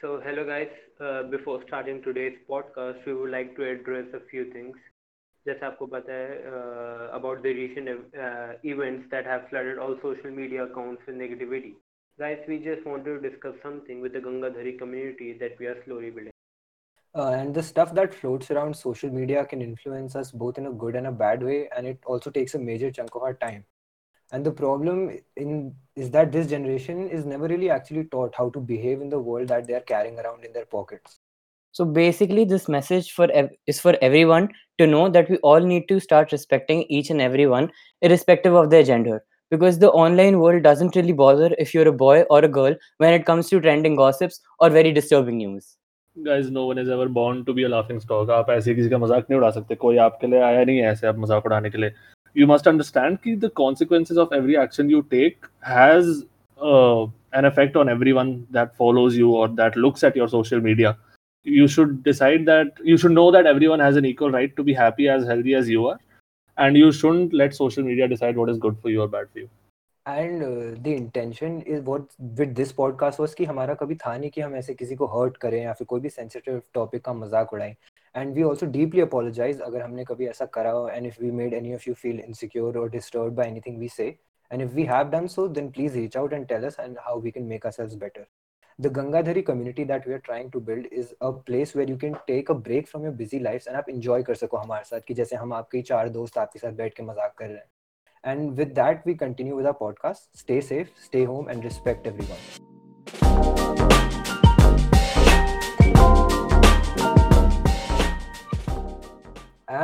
So, hello guys. Uh, before starting today's podcast, we would like to address a few things. जैसे आपको पता है uh, about the recent uh, events that have flooded all social media accounts with negativity. Guys, we just wanted to discuss something with the Gangadhari community that we are slowly building. Uh, and the stuff that floats around social media can influence us both in a good and a bad way, and it also takes a major chunk of our time. And the problem in is that this generation is never really actually taught how to behave in the world that they are carrying around in their pockets. So basically, this message for ev- is for everyone to know that we all need to start respecting each and everyone, irrespective of their gender. Because the online world doesn't really bother if you're a boy or a girl when it comes to trending gossips or very disturbing news. guys no one is ever born to be a laughing stock आप ऐसे किसी का मजाक नहीं उड़ा सकते कोई आपके लिए आया नहीं है ऐसे आप मजाक उड़ाने के लिए you must understand कि the consequences of every action you take has uh, an effect on everyone that follows you or that looks at your social media you should decide that you should know that everyone has an equal right to be happy as healthy as you are and you shouldn't let social media decide what is good for you or bad for you and the intention is what with this podcast was कि हमारा कभी था नहीं कि हम ऐसे किसी को हर्ट करें या फिर कोई भी सेंसिटिव टॉपिक का मजाक उड़ाएं and we also deeply apologise अगर हमने कभी ऐसा करा हो and if we made any of you feel in insecure और disturb by anything we say and if we have done so then please reach out and tell us and how we can make ourselves better the Gangadhari community that we are trying to build is a place where you can take a break from your busy life and आप enjoy कर सको हमारे साथ कि जैसे हम आपके चार दोस्त आपके साथ बैठ के मज़ाक कर रहे हैं। And with that we continue with our podcast stay safe stay home and respect everyone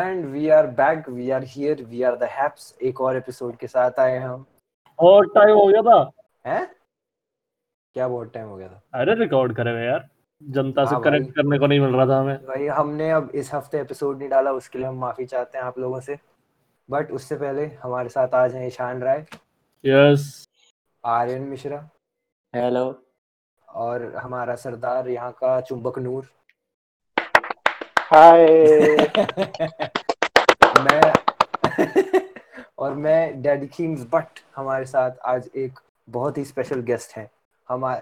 And we are back. We are here. We are the Haps. एक और एपिसोड के साथ आए हम। और टाइम हो गया था। हैं? क्या बहुत टाइम हो गया था? अरे रिकॉर्ड करे हुए यार। जनता से हाँ कनेक्ट करने को नहीं मिल रहा था हमें। भाई हमने अब इस हफ़्ते एपिसोड नहीं डाला उसके लिए हम माफ़ी चाहते हैं आप लोगों से। बट उससे पहले हमारे साथ आज हैं ईशान राय यस आर्यन मिश्रा हेलो और हमारा सरदार यहाँ का चुंबक नूर। Hi. मैं और मैं डैडी किंग्स बट हमारे साथ आज एक बहुत ही स्पेशल गेस्ट हैं। हमारे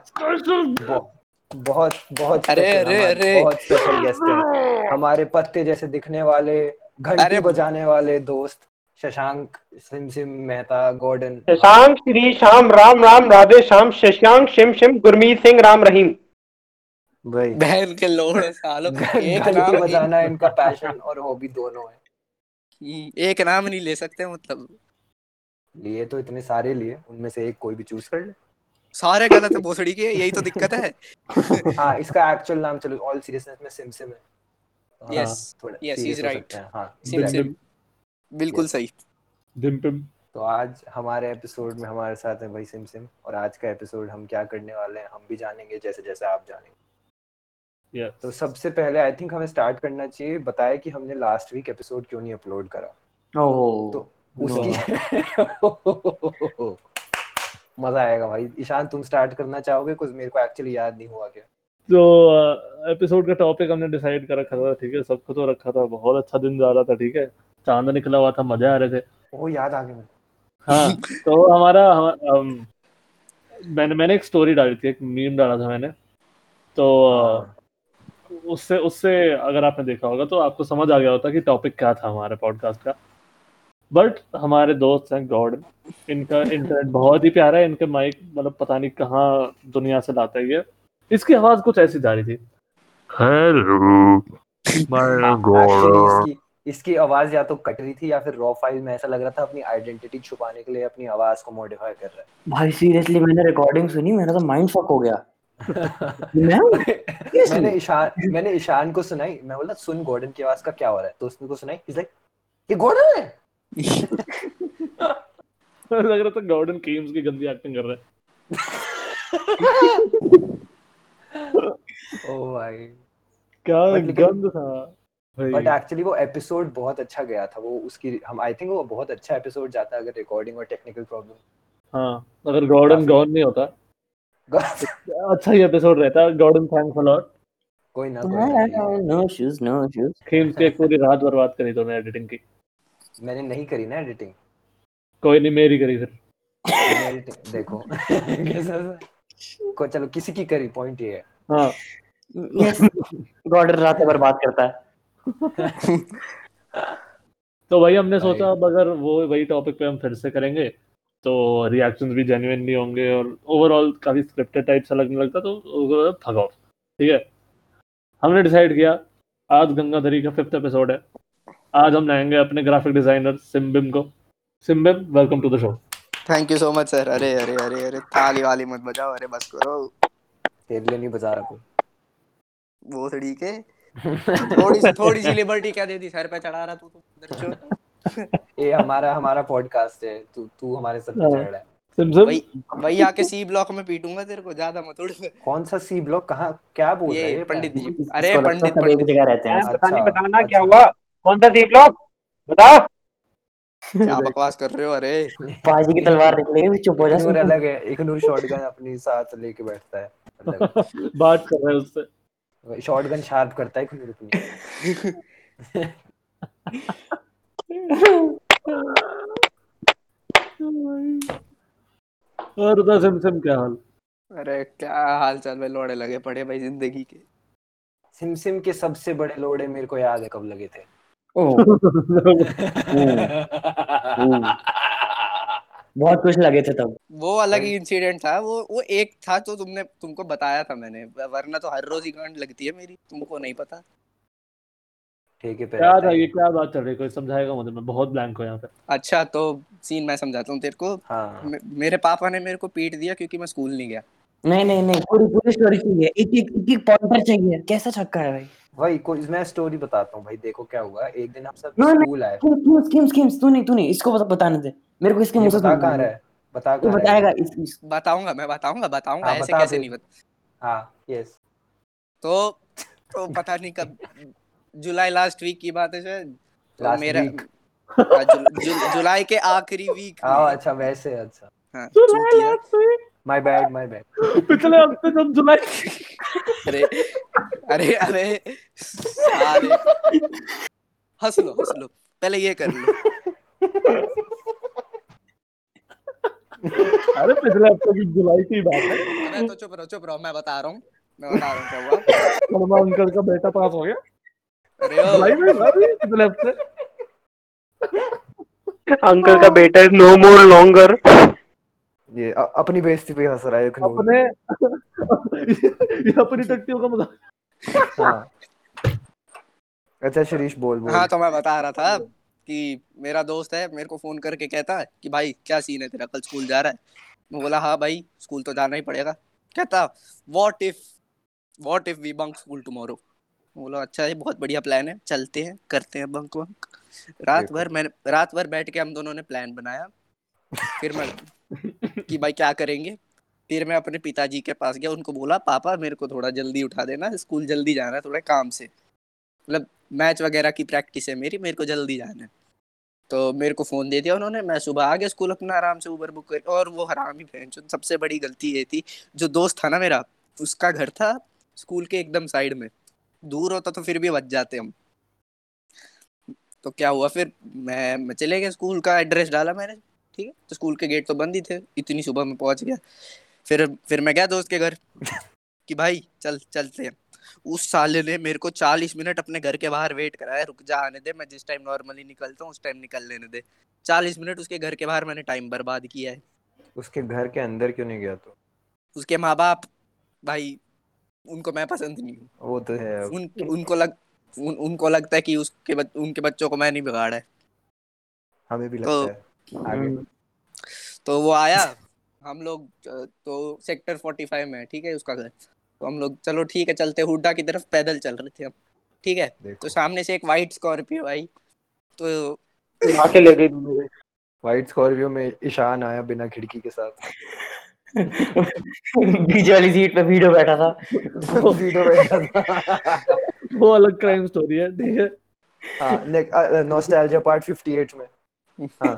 बहुत बहुत अरे, अरे, अरे। बहुत स्पेशल गेस्ट हैं। हमारे पत्ते जैसे दिखने वाले घंटे बजाने वाले दोस्त Shashank SIM SIM Mehta Gordon Shashank Shri Shyam Ram Ram Radhe Shyam Shashank शिम शिम Gurmeet Singh Ram Rahim. भाई बहन के लोड़ सालों एक नाम बजाना इनका पैशन और हॉबी दोनों है। नहीं- एक नाम नहीं ले सकते मतलब। लिए तो इतने सारे लिए उनमें से एक कोई भी चूज़ कर ले। सारे गलत है भोसड़ी के यही तो दिक्कत है। हाँ इसका एक्चुअल नाम चलो ऑल सीरियसनेस में सिम सिम है serious he's हो right. सकते हैं, हाँ सिम सिम बिल्कुल सही। डिम पिम तो आज हमारे एपिसोड में हमारे साथ है भाई सिम सिम और आज का एपिसोड हम क्या करने वाले हैं हम भी जानेंगे जैसे जैसे आप जानेंगे। यस तो सबसे पहले आई थिंक हमें स्टार्ट करना चाहिए बताया कि हमने लास्ट वीक एपिसोड क्यों नहीं अपलोड करा। Oh. तो उसकी मज़ा आएगा भाई। ईशान तुम स्टार्ट करना चाहोगे? कुछ मेरे को एक्चुअली याद नहीं हुआ क्या? तो एपिसोड का टॉपिक हमने डिसाइड कर रखा था ठीक है? सबको तो रखा था बहुत अच्छा दिन जा रहा था ठीक है? चाँद निकला हुआ था मज़ा आ रहे थे। वो याद आ गया। हाँ तो हमारा हम- हम- मैंने मैंने एक स्टोरी डाली थी एक मीम डाला था मैंने। तो हाँ। उससे उससे अगर आपने देखा होगा तो आपको समझ आ गया होता कि टॉपिक क्या था हमारे पॉडकास्ट का। बट हमारे दोस्त हैं गॉड इनका इंटरनेट बहुत ही प्यारा है इनके माइक मतलब पता नहीं कहाँ दुनिया से लाता है ये। इसकी आवाज़ कुछ ऐसी जा रही थी। हेलो इसकी इसकी आवाज़ या तो कट रही थी या फिर रॉ फ़ाइल में ऐसा लग रहा था अपनी आइडेंटिटी छुपाने के लिए अपनी आवाज़ को मॉडिफाई कर रहा है। भाई सीरियसली मैंने रिकॉर्डिंग सुनी मेरा तो माइंड फक हो गया। मैंने ईशान मैंने ईशान को सुनाई। मैं बोला सुन गॉर्डन की आवाज़ का क्या हो रहा है? तो उसने को सुनाई। इज़ लाइक ये गॉर्डन है? लग रहा था गॉर्डन केम्स की गंदी एक्टिंग कर रहा है। ओ भाई क्या गंद था। बट एक्चुअली वो एपिसोड बहुत अच्छा गया था। वो उसकी हम आई थिंक वो बहुत अच्छा एपिसोड जाता अगर रिकॉर्डिंग और टेक्निकल प्रॉब्लम हाँ अगर गॉर्डन गॉन नहीं होता। अच्छा ही एपिसोड रहता गॉर्डन थैंक्स अ लॉट कोई ना कोई ना। नो शूज़ नो शूज़ खेम्स की पूरी रात बर्बाद करी तूने एडिटिंग की। मैंने नहीं करी ना एडिटिंग कोई नहीं मेरी करी फिर। देखो। कैसा को चलो किसी की करी पॉइंट ये है। हाँ। यस गॉर्डन रातें बर्बाद करता है। तो वही हमने सोचा अब अगर वो वही टॉपिक पे हम फिर से करेंगे तो रिएक्शंस भी जेन्युइन नहीं होंगे और ओवरऑल काफ़ी स्क्रिप्टेड टाइप सा लगने लगता तो फक ऑफ़ ठीक है? हमने डिसाइड किया आज गंगाधरी का फिफ्थ एपिसोड है। आज हम लाएँगे अपने ग्राफिक डिज़ाइनर सिम्बिम को। Simbim welcome to the show thank you so much sir अरे अरे अरे अरे ताली वाली मत बजाओ अरे बस करो। तेरे लिए नहीं बजा रहा कोई। वो थोड़ी के। थोड़ी सी थोड़ी सी लिबर्टी क्या दे दी सर पे चढ़ा रहा तू तो ये हमारा हमारा पॉडकास्ट है। तू तू हमारे पे हाँ। चढ़ रहा है। वही वही आके सी ब्लॉक में पीटूँगा तेरे को ज़्यादा मत उड़। कौन सा सी ब्लॉक कहाँ क्या बोल रहा है पंडित जी। अरे पंडित पंडित जगह रहते हैं। हाँ, पता नहीं अच्छा, बताना क्या अच्छा। हुआ। कौन सा सी ब्लॉक बता। क्या बकवास कर रहे हो अरे? बाजी की तलवार निकलेगी चुप हो जा। इग्नोर अलग है इग्नोर शॉटगन अपनी साथ लेके बैठता है बात कर रहे हैं उससे। शॉटगन शार्प करता है इग्नोर अपनी। और बता सिम सिम क्या हाल? अरे क्या हाल चाल में लोड़े लगे पड़े भाई ज़िंदगी के। सिम सिम के सबसे बड़े लोड़े मेरे को याद है कब लगे थे। बहुत कुछ लगे थे तब। वो अलग ही इंसिडेंट था वो वो एक था तो तुमने तुमको बताया था मैंने वरना तो हर रोज ही गांड लगती है मेरी तुमको नहीं पता। ठेके पे क्या था ये क्या बात चल रही है? कोई समझाएगा मुझे? मैं बहुत ब्लैंक हूँ यहाँ पे। अच्छा तो सीन मैं समझाता हूँ तेरे को। हाँ। मे- मेरे पापा ने मेरे को पीट दिया क्योंकि मैं स्कूल नहीं गया। नहीं नहीं नहीं पूरी पूरी स्टोरी चाहिए एक एक एक एक पॉइंटर चाहिए। कैसा छक्का है भाई? भाई कोई मैं स्टोरी बताता हूँ भाई देखो क्या हुआ। एक दिन हम सब. स्कूल आए। स्किम्स स्किम्स स्किम्स स्किम्स तू नहीं तू नहीं इसको बता, बताने दे। मेरे को इसके मुँह से बता कहाँ रहा है? बता तू बताएगा इस, इस। बताऊँगा मैं बताऊँगा बताऊँगा हाँ, ऐसे कैसे नहीं बता हाँ यस तो तो पता नहीं कब जुलाई लास्ट वीक की बात है शायद। तो मेरा week. हाँ, जुल, जुल, जुलाई के आखिरी वीक हाँ अच्छा वैसे अच्छा। हाँ चूतिया माय बैड माय बैड पिछले हफ़्ते जब जुलाई अरे अरे अरे साले हंस लो हंस लो। पहले ये कर लो। अरे पिछले हफ़्ते की जुलाई की बात है। अरे तो चुप रहो चुप रहो मैं बता रहा हूँ। मैं बता रहा हूँ क्या हुआ। अंकल का बेटा पास हो गया। अंकल का बेटा इज़ नो मोर लॉन्गर ये अ- अपनी बेइज्जती पे हंस रहा है एक अपने ये अपनी टट्टियों का मज़ाक। हाँ। अच्छा शिरीष बोल बोल। हाँ तो मैं बता रहा था कि मेरा दोस्त है मेरे को फ़ोन करके कहता है कि भाई क्या सीन है तेरा? कल स्कूल जा रहा है। मैं बोला हाँ भाई स्कूल तो जाना ही पड़ेगा। कहता what if what if we bunk school tomorrow बोला अच्छा है बहुत बढ़िया प्लान है चलते हैं करते हैं बंक वंक। रात भर मैंने रात भर बैठ के हम दोनों ने प्लान बनाया। फिर मैं कि भाई क्या करेंगे? फिर मैं अपने पिताजी के पास गया उनको बोला पापा मेरे को थोड़ा जल्दी उठा देना स्कूल जल्दी जाना है थोड़ा काम से। मतलब मैच वगैरह की प्रैक्टिस है मेरी मेरे को जल्दी जाना है। तो मेरे को फ़ोन दे दिया उन्होंने मैं सुबह आ गया स्कूल अपना आराम से उबर बुक कर और वो हरामी बहन चोद, सबसे बड़ी गलती ये थी जो दोस्त था ना मेरा उसका घर था स्कूल के एकदम साइड में। दूर होता तो फिर भी बच जाते हम। तो क्या हुआ फिर? मैं मैं चले गए स्कूल का एड्रेस डाला मैंने ठीक है? तो स्कूल के गेट तो बंद ही थे इतनी सुबह में पहुँच गया। फिर फिर मैं गया दोस्त के घर कि भाई चल चलते हैं। उस साले ने मेरे को चालीस मिनट अपने घर के बाहर वेट कराया रुक जा आने दे मैं जिस टाइम नॉर्मली निकलता हूँ उस टाइम निकल लेने दे। चालीस मिनट उसके घर के बाहर मैंने टाइम बर्बाद किया है। उसके घर के अंदर क्यों नहीं गया तो? उसके माँ बाप भाई उनको मैं पसंद नहीं हूँ। वो तो है। उन उनको लग उन, उनको लगता है कि उसके बच, उनके बच्चों को मैं नहीं बिगाड़ा है। हमें भी लगता तो- है। आगे। तो वो आया हम लोग तो सेक्टर 45 में ठीक है उसका घर। तो हम लोग चलो ठीक है चलते हुड्डा की तरफ़ पैदल चल रहे थे हम ठीक है। तो सामने से एक वाइट स्कॉर्पियो आई तो आके ले गई मुझे व्हाइट स्कॉर्पियो में ईशान आया बिना खिड़की के साथ। बीच वाली सीट पे वीडियो बैठा था। वीडियो बैठा था। वो अलग क्राइम स्टोरी है ठीक है हाँ नॉस्टैल्जिया पार्ट 58 में। हाँ।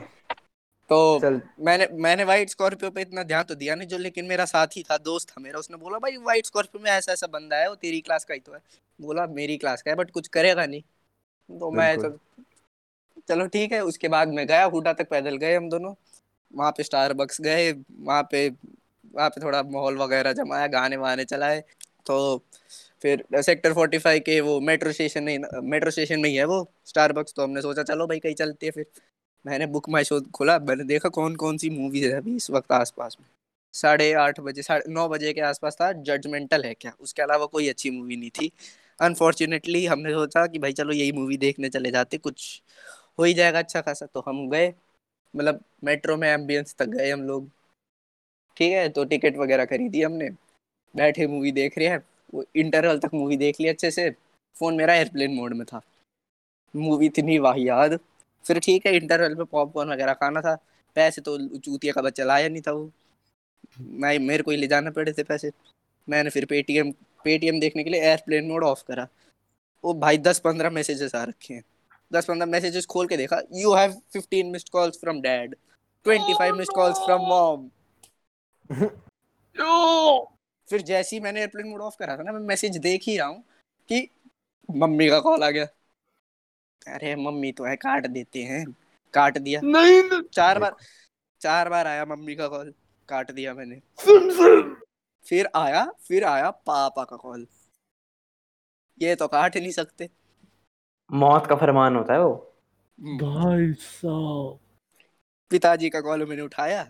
तो चल। मैंने मैंने वाइट स्कॉर्पियो पे इतना ध्यान तो दिया नहीं जो लेकिन मेरा साथी था दोस्त था मेरा उसने बोला भाई वाइट स्कॉर्पियो में ऐसा ऐसा बंदा है वो तेरी क्लास का ही तो है। बोला मेरी क्लास का है बट कुछ करेगा नहीं। तो मैं तो चलो ठीक है उसके बाद मैं गया हुडा तक पैदल गए हम दोनों। वहाँ पे स्टारबक्स गए वहाँ पे वहाँ पे थोड़ा माहौल वगैरह जमाया, गाने वाने चलाए। तो फिर सेक्टर 45 के वो मेट्रो स्टेशन नहीं, मेट्रो स्टेशन में ही है वो स्टारबक्स तो हमने सोचा, चलो भाई कहीं चलते हैं फिर। मैंने बुक माई शो खोला। मैंने देखा कौन कौन सी मूवीज़ है अभी इस वक्त आसपास में। साढ़े आठ बजे, साढ़े नौ बजे के आसपास था जजमेंटल है क्या? उसके अलावा कोई अच्छी मूवी नहीं थी। अनफॉर्चुनेटली हमने सोचा कि भाई चलो यही मूवी देखने चले जाते कुछ हो ही जाएगा अच्छा खासा। तो हम गए मतलब मेट्रो में एम्बियंस तक गए हम लोग। ठीक है तो टिकट वगैरह खरीदी हमने। बैठे मूवी देख रहे हैं, वो इंटरवल तक मूवी देख ली अच्छे से। फ़ोन मेरा एयरप्लेन मोड में था। मूवी इतनी वाहियात फिर ठीक है इंटरवल में पॉपकॉर्न वगैरह खाना था। पैसे तो चूतिया का बच्चा लाया नहीं था वो। मैं, मेरे को ही ले जाना पड़े थे पैसे। मैंने फिर पेटीएम पेटीएम देखने के लिए एयरप्लेन मोड ऑफ़ करा। वो भाई, दस पंद्रह मैसेजेस आ रखे हैं। दस पंद्रह मैसेजेस खोल के देखा। You have fifteen missed calls from dad twenty five missed calls from mom फिर जैसे ही मैंने एयरप्लेन मोड ऑफ़ करा था ना मैं मैसेज देख ही रहा हूँ कि मम्मी का कॉल आ गया। अरे मम्मी तो है काट देते हैं। काट दिया। नहीं चार बार चार बार आया मम्मी का कॉल काट दिया मैंने। फिर आया फिर आया पापा का कॉल ये तो काट नहीं सकते। मौत का फरमान होता है वो। भाई साहब। पिताजी का कॉल मैंने उठाया।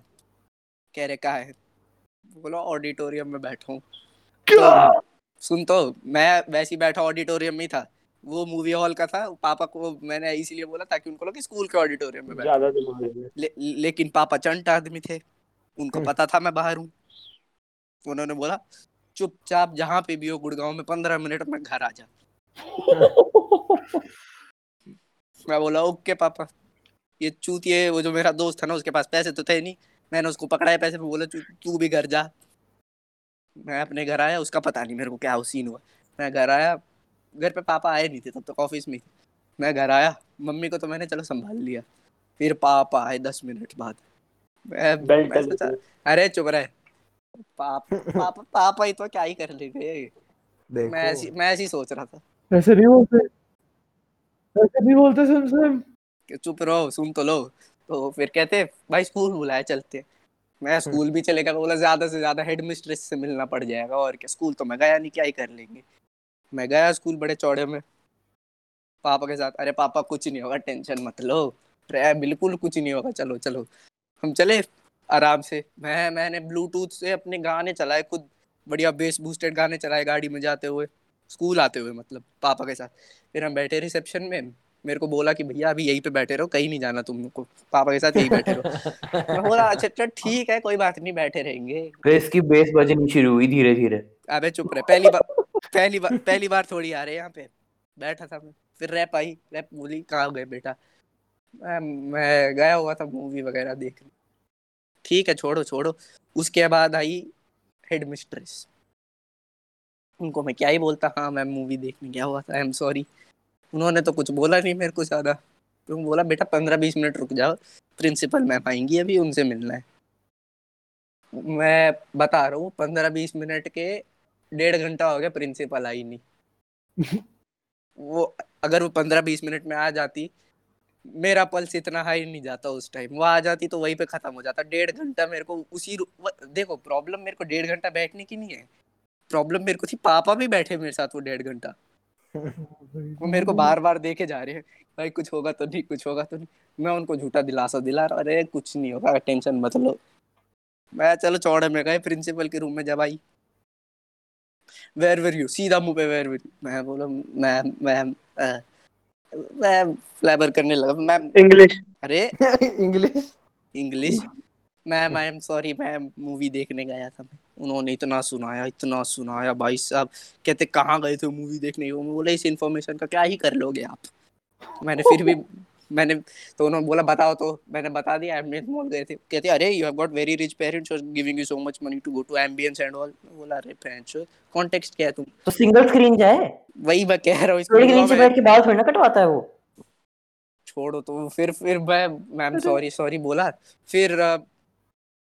कह रहे कहा है? बोला ऑडिटोरियम में बैठा. हूँ तो, सुन तो मैं वैसे ही बैठा ऑडिटोरियम में ही था। वो मूवी हॉल का था पापा को मैंने इसीलिए बोला ताकि उनको लगे स्कूल के ऑडिटोरियम में बैठा। ज़्यादा दिमाग ले, लेकिन पापा चंट आदमी थे उनको पता था मैं बाहर हूँ। उन्होंने बोला चुपचाप जहाँ पे भी हो गुड़गांव में पंद्रह मिनट में घर आ जा। मैं बोला ओके पापा ये चूतिए वो जो मेरा दोस्त था ना उसके पास पैसे तो थे नहीं। मैंने उसको पकड़ाया पैसे पे बोला "तू- भी घर जा। मैं अपने घर आया उसका पता नहीं मेरे को क्या सीन हुआ। मैं घर आया घर पे पापा आए नहीं थे तब तक ऑफ़िस में मैं घर आया मम्मी को तो मैंने चलो संभाल लिया। फिर पापा आए दस मिनट बाद। मैं, अरे चुप रहे। पाप पापा पापा ही तो क्या ही कर लेंगे। मैं ऐसी मैं ऐसी सोच रहा था। ऐसे नहीं बोलते ऐसे नहीं बोलते सिमसिम कि चुप रहो सुन तो लो। तो फिर कहते भाई स्कूल बुलाए चलते। मैं स्कूल भी चलेगा बोला ज़्यादा से ज़्यादा हेड मिस्ट्रेस से मिलना पड़ जाएगा और क्या स्कूल तो मैं गया नहीं क्या ही कर लेंगे? मैं गया स्कूल बड़े चौड़े में। पापा के साथ अरे पापा कुछ नहीं होगा टेंशन मत लो। अरे बिल्कुल कुछ नहीं होगा चलो चलो। हम चले आराम से। मैं मैंने ब्लूटूथ से अपने गाने चलाए खुद बढ़िया बेस बूस्टेड गाने चलाए गाड़ी में जाते हुए स्कूल आते हुए मतलब पापा के साथ। फिर हम बैठे रिसेप्शन में। मेरे को बोला कि भैया अभी यहीं पे बैठे रहो कहीं नहीं जाना तुम को। पापा के साथ यहीं बैठे रहो। मैं बोला अच्छा अच्छा ठीक है कोई बात नहीं बैठे रहेंगे। फिर इसकी बेस बजनी शुरू हुई धीरे धीरे अबे चुप रहे। पहली बार पहली बार पहली बार थोड़ी आ रहे यहाँ पे। बैठा था मैं। फिर रैप आई। रैप बोली कहाँ गए बेटा? मैं मैं गया हुआ था मूवी वगैरह देखने। ठीक है छोड़ो छोड़ो। उसके बाद आई हेड मिस्ट्रेस उनको मैं क्या ही बोलता हाँ मैं मूवी देखने गया हुआ था। आई एम सॉरी उन्होंने तो कुछ बोला नहीं मेरे को ज़्यादा। तो बोला बेटा पंद्रह बीस मिनट रुक जाओ प्रिंसिपल मैम आएँगी अभी उनसे मिलना है। मैं बता रहा हूँ पंद्रह बीस मिनट के डेढ़ घंटा हो गया प्रिंसिपल आई नहीं। वो अगर वो पंद्रह बीस मिनट में आ जाती मेरा पल्स इतना हाई नहीं जाता उस टाइम वो आ जाती तो वहीं पे खत्म हो जाता। डेढ़ घंटा मेरे को उसी देखो प्रॉब्लम मेरे को डेढ़ घंटा बैठने की नहीं है। प्रॉब्लम मेरे को थी पापा भी बैठे मेरे साथ वो डेढ़ घंटा। वो मेरे को बार बार देखे जा रहे हैं। भाई कुछ होगा तो नहीं कुछ होगा तो नहीं। मैं उनको झूठा दिलासा दिला रहा अरे कुछ नहीं होगा टेंशन मत लो। मैं चलो चौड़े में गए प्रिंसिपल के रूम में जब आई। वेर वेर यू सीधा मुँह पे वेर वेर मैं बोला मैम मैम मैं फ्लेवर करने लगा। मैम इंग्लिश अरे English English ma'am I am sorry ma'am movie देखने गया था। मैं उन्होंने इतना सुनाया इतना सुनाया भाई साहब कहते कहाँ गए थे मूवी देखने? को मैं बोला इस इन्फॉर्मेशन का क्या ही कर लोगे आप? मैंने फिर भी मैंने तो उन्होंने बोला बताओ तो। मैंने बता दिया एम्बियंस मॉल गए थे। कहते अरे you have got very rich parents और giving you so much money to go to Ambience and all बोला अरे फ्रेंड्स कॉन्टेक्स्ट क्या है तुम? तो सिंगल स्क्रीन जाए वही मैं कह रहा हूँ नीचे में। बैठ के बाल थोड़ी ना कटवाता है वो? छोड़ो तो फिर फिर मैं मैम सॉरी सॉरी बोला। फिर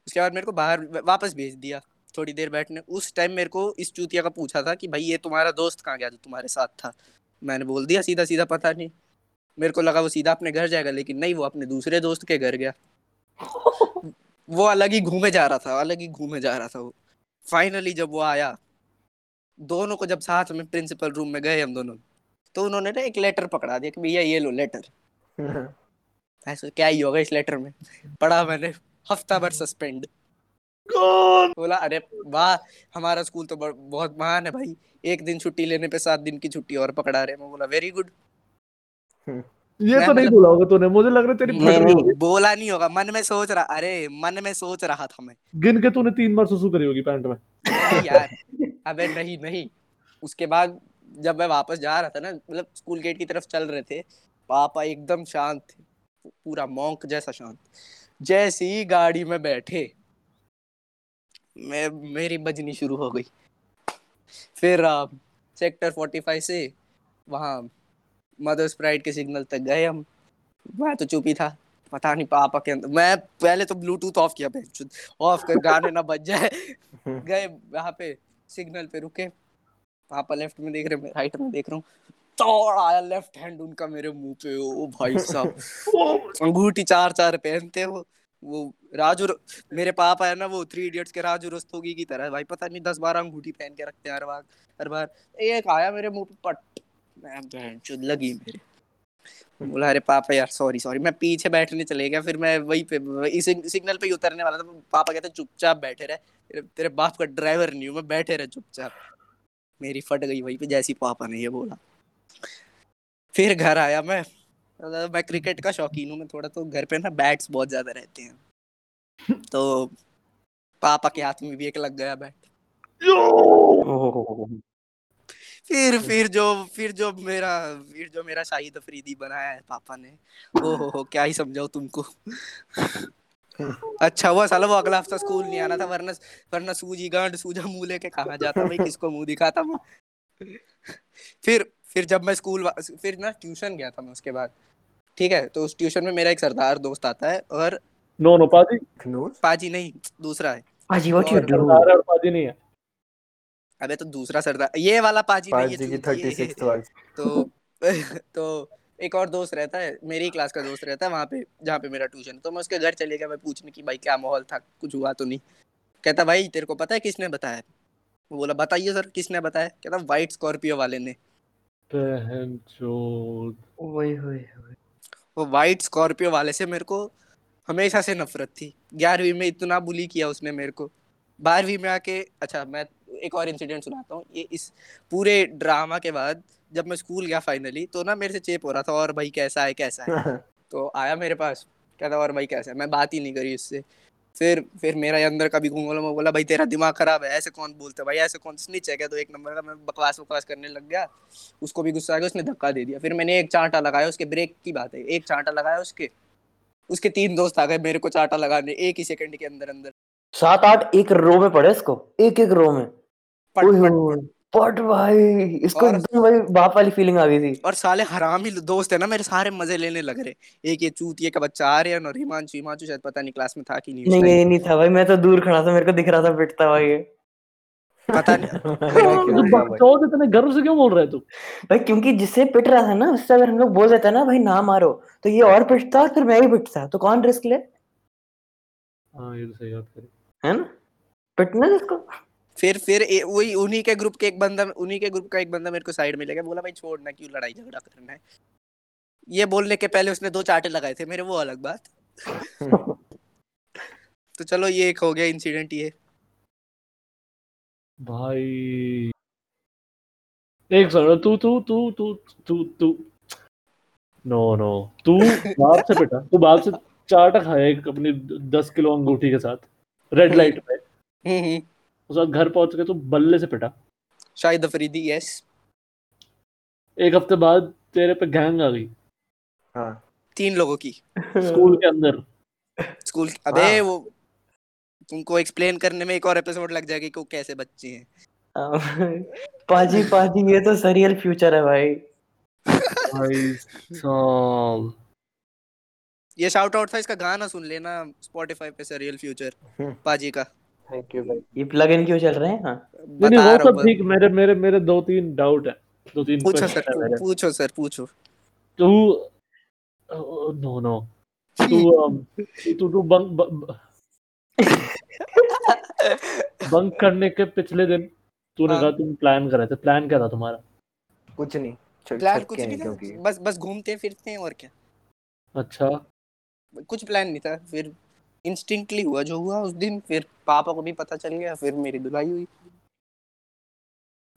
उसके बाद मेरे को बाहर वापस भेज दिया थोड़ी देर बैठने। उस टाइम मेरे को इस चूतिया का पूछा था कि भाई ये तुम्हारा दोस्त कहाँ गया जो तुम्हारे साथ था? मैंने बोल दिया सीधा सीधा पता नहीं। मेरे को लगा वो सीधा अपने घर जाएगा लेकिन नहीं वो अपने दूसरे दोस्त के घर गया। वो अलग ही घूमे जा रहा था अलग ही घूमे जा रहा था वो। फाइनली जब वो आया दोनों को जब साथ में प्रिंसिपल रूम में गए हम दोनों तो उन्होंने ना एक लेटर पकड़ा दिया कि भैया ये लो लेटर ऐसा क्या ही होगा इस लेटर में? पढ़ा मैंने। हफ़्ता भर सस्पेंड बोला अरे वाह हमारा स्कूल तो बहुत महान है भाई। एक दिन छुट्टी लेने पे सात दिन की छुट्टी और पकड़ा रहे मैं बोला वेरी गुड ये तो नहीं बोला होगा तूने मुझे लग रहा तेरी नहीं, नहीं। बोला नहीं होगा मन में सोच रहा अरे मन में सोच रहा था मैं। गिन के तूने तीन बार सुसु करी होगी पैंट में। यार अबे नहीं नहीं। उसके बाद जब मैं वापस जा रहा था ना मतलब स्कूल गेट की तरफ़ चल रहे थे पापा एकदम शांत थे पूरा मॉन्क जैसा शांत। जैसे ही गाड़ी में बैठे मैं मेरी बजनी शुरू हो गई। फिर आप सेक्टर 45 से वहाँ मदर्स प्राइड के सिग्नल तक गए हम। मैं तो चुप ही था। पता नहीं पापा के अंदर मैं पहले तो ब्लूटूथ ऑफ़ किया ऑफ़ कर गाने ना बज जाए। गए वहाँ पे सिग्नल पे रुके। पापा लेफ़्ट में देख रहे मैं राइट में देख रहा हूँ। तोड़ आया लेफ़्ट हैंड उनका मेरे मुँह पे ओ भाई साहब। अंगूठी चार चार पहनते हो वो राजू मेरे पापा है ना वो थ्री इडियट्स के राजू रस्तोगी की तरह भाई पता नहीं दस बारह अंगूठी पहन के रखते हैं हर बार हर बार। एक आया मेरे मुँह पे पट। मैं लगी मेरे। बोला अरे पापा यार सॉरी सॉरी मैं पीछे बैठने चले गया फिर मैं वही पे वही सिग्नल पे ही उतरने वाला था। पापा कहते चुपचाप बैठे रहे तेरे, तेरे बाप का ड्राइवर नहीं हूँ मैं बैठे रहे चुपचाप। मेरी फट गई वहीं पे जैसी पापा ने ये बोला। फिर घर आया मैं। मतलब मैं क्रिकेट का शौकीन हूँ, मैं थोड़ा तो घर पे ना बैट्स बहुत ज़्यादा रहते हैं। तो पापा के हाथ में भी एक लग गया बैट फिर फिर जो फिर जो मेरा, फिर जो मेरा शाहिद अफरीदी बनाया है पापा ने। ओ हो हो क्या ही समझाओ तुमको। अच्छा हुआ साला वो अगला हफ़्ता स्कूल नहीं आना था, वरना वरना सूजी गांड, सूजा मुँह लेके कहा जाता, भाई किसको मुँह दिखाता फिर फिर जब मैं स्कूल फिर ना ट्यूशन गया था मैं उसके बाद। ठीक है तो उस ट्यूशन में मेरा एक सरदार दोस्त आता है और नो नो पाजी। नो पाजी नहीं दूसरा है। Paji, what you और do? सरदार और पाजी नहीं है। अबे तो दूसरा सरदार ये वाला पाजी नहीं है पाजी की चूतिए। 36th वाली। तो तो एक और दोस्त रहता है मेरी क्लास का दोस्त रहता है वहाँ पे जहाँ पे मेरा ट्यूशन तो मैं उसके घर चले गया मैं पूछने की भाई क्या माहौल था? कुछ हुआ तो नहीं। कहता भाई तेरे को पता है किसने बताया? वो बोला बताइए सर किसने बताया? कहता वाइट स्कॉर्पियो वाले ने। बहन चोद ओए होए होए। वो वाइट स्कॉर्पियो वाले से मेरे को हमेशा से नफरत थी। ग्यारहवीं में इतना बुली किया उसने मेरे को। बारहवीं में आके अच्छा मैं एक और इंसिडेंट सुनाता हूँ। ये इस पूरे ड्रामा के बाद जब मैं स्कूल गया फाइनली तो ना मेरे से चेप हो रहा था और भाई कैसा है कैसा है? तो आया मेरे पास। कहता और भाई कैसा है? मैं बात ही नहीं करी उससे। फिर फिर मेरा अंदर कभी बोला मैं बोला भाई तेरा दिमाग खराब है ऐसे कौन बोलता भाई ऐसे कौन स्निच है क्या? तो एक नंबर का मैं बकवास बकवास करने लग गया। उसको भी गुस्सा आ गया उसने धक्का दे दिया। फिर मैंने एक चांटा लगाया उसके ब्रेक की बात है। एक चांटा लगाया उसके। उसके तीन दोस्त आ गए मेरे को चांटा लगाने एक ही सेकंड के अंदर अंदर सात आठ एक रो में पड़े इसको? एक एक रो में पट भाई? इसको और- एकदम भाई बाप वाली फीलिंग आ गई थी। और साले हरामी दोस्त है ना मेरे सारे मज़े लेने लग रहे एक ये चूतिए का बच्चा आर्यन और हिमांशु हिमांशु शायद पता नहीं क्लास में था कि नहीं नहीं ये नहीं था भाई मैं तो दूर खड़ा था मेरे को दिख रहा था पिटता भाई ये। पता नहीं। इतने गर्व से क्यों बोल रहा है तू? भाई क्योंकि जिससे पिट रहा था ना उससे अगर हम लोग बोल देते ना भाई ना मारो तो ये और पिटता और फिर मैं ही पिटता तो कौन रिस्क ले? हाँ ये तो सही बात करी। है ना? पिटना जिसको फिर फिर वही उन्हीं के ग्रुप के एक बंदा उन्हीं के ग्रुप का एक बंदा मेरे को साइड में ले गया। बोला भाई छोड़ना क्यों लड़ाई झगड़ा करना है? ये बोलने के पहले उसने दो चाटे लगाए थे मेरे वो अलग बात। तो चलो ये एक हो गया इंसिडेंट ये। भाई एक सेकंड तू तू तू तू तू तू। नो नो तू बाप से पिटा तू बाप से चाटा खाया एक अपनी दस किलो अंगूठी के साथ रेड लाइट पे। हम्म, हम्म, उसके बाद घर पहुँच के तू बल्ले से पिटा। शाहिद अफरीदी यस एक हफ़्ते बाद तेरे पे गैंग आ गई। हाँ। तीन लोगों की। स्कूल के अंदर। स्कूल अबे हाँ। वो तुमको एक्सप्लेन करने में एक और एपिसोड लग जाएगा कि वो कैसे बच्चे हैं। पाजी पाजी ये तो सरियल फ्यूचर है भाई। भाई साहब। ये शाउट आउट था इसका गाना सुन लेना स्पॉटिफाई पे से रियल फ्यूचर हम्म। पाजी का। थैंक यू भाई ये प्लग इन क्यों चल रहे हैं? हाँ। नहीं नहीं वो सब ठीक मेरे मेरे मेरे दो तीन डाउट है। दो तीन पूछो सर पूछो सर पूछो। तू नो नो तू um, तू तू बंक बंक करने के पिछले दिन तूने हाँ। कहा तुम प्लान कर रहे थे। प्लान क्या था तुम्हारा? कुछ नहीं। प्लान कुछ नहीं था? बस बस घूमते फिरते हैं और क्या? अच्छा। कुछ प्लान नहीं था फिर इंस्टिंक्टली हुआ जो हुआ उस दिन फिर पापा को भी पता चल गया फिर मेरी धुलाई हुई।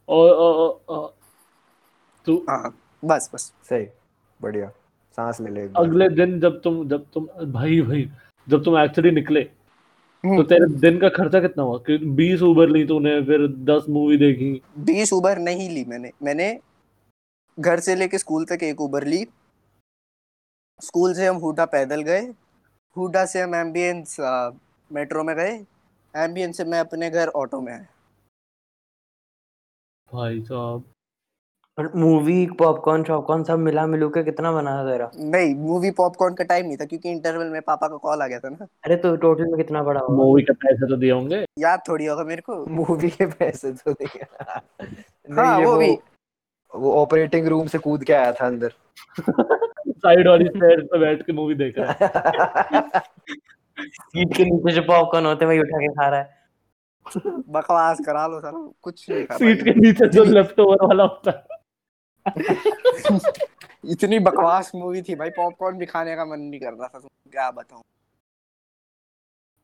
और और- तू हाँ बस बस। सही बढ़िया। सांस ले ले अगले दिन जब तुम जब तुम भाई भाई जब तुम एक्चुअली निकले तो हम्म। तेरे दिन का खर्चा कितना हुआ? कि बीस उबर ली तूने फिर दस मूवी देखी। बीस उबर नहीं ली मैंने। मैंने घर से लेके स्कूल तक एक उबर ली। स्कूल से हम हुडा पैदल गए। हुडा से हम एम्बियंस मेट्रो में गए। एम्बियंस से मैं अपने घर ऑटो में आया। भाई साहब। और मूवी पॉपकॉर्न शॉपकॉर्न सब मिला मिलू के कितना बना था तेरा नहीं मूवी पॉपकॉर्न का टाइम नहीं था क्योंकि इंटरवल में पापा का कॉल आ गया था ना। अरे तो टोटल में कितना बड़ा होगा? मूवी के पैसे तो दिए होंगे। याद थोड़ी होगा मेरे को। मूवी के पैसे तो नहीं हाँ, वो वो भी। वो ऑपरेटिंग रूम से कूद के आया था अंदर। साइड वाली स्टेयर पे बैठ के मूवी देख रहा है। सीट के नीचे जो पॉपकॉर्न होते हैं वही उठा के खा रहा है। बकवास करा लो सर कुछ नहीं कर सीट के नीचे जो लेफ़्ट ओवर वाला होता है। इतनी बकवास मूवी थी भाई पॉपकॉर्न भी खाने का मन नहीं कर रहा था क्या बताऊँ।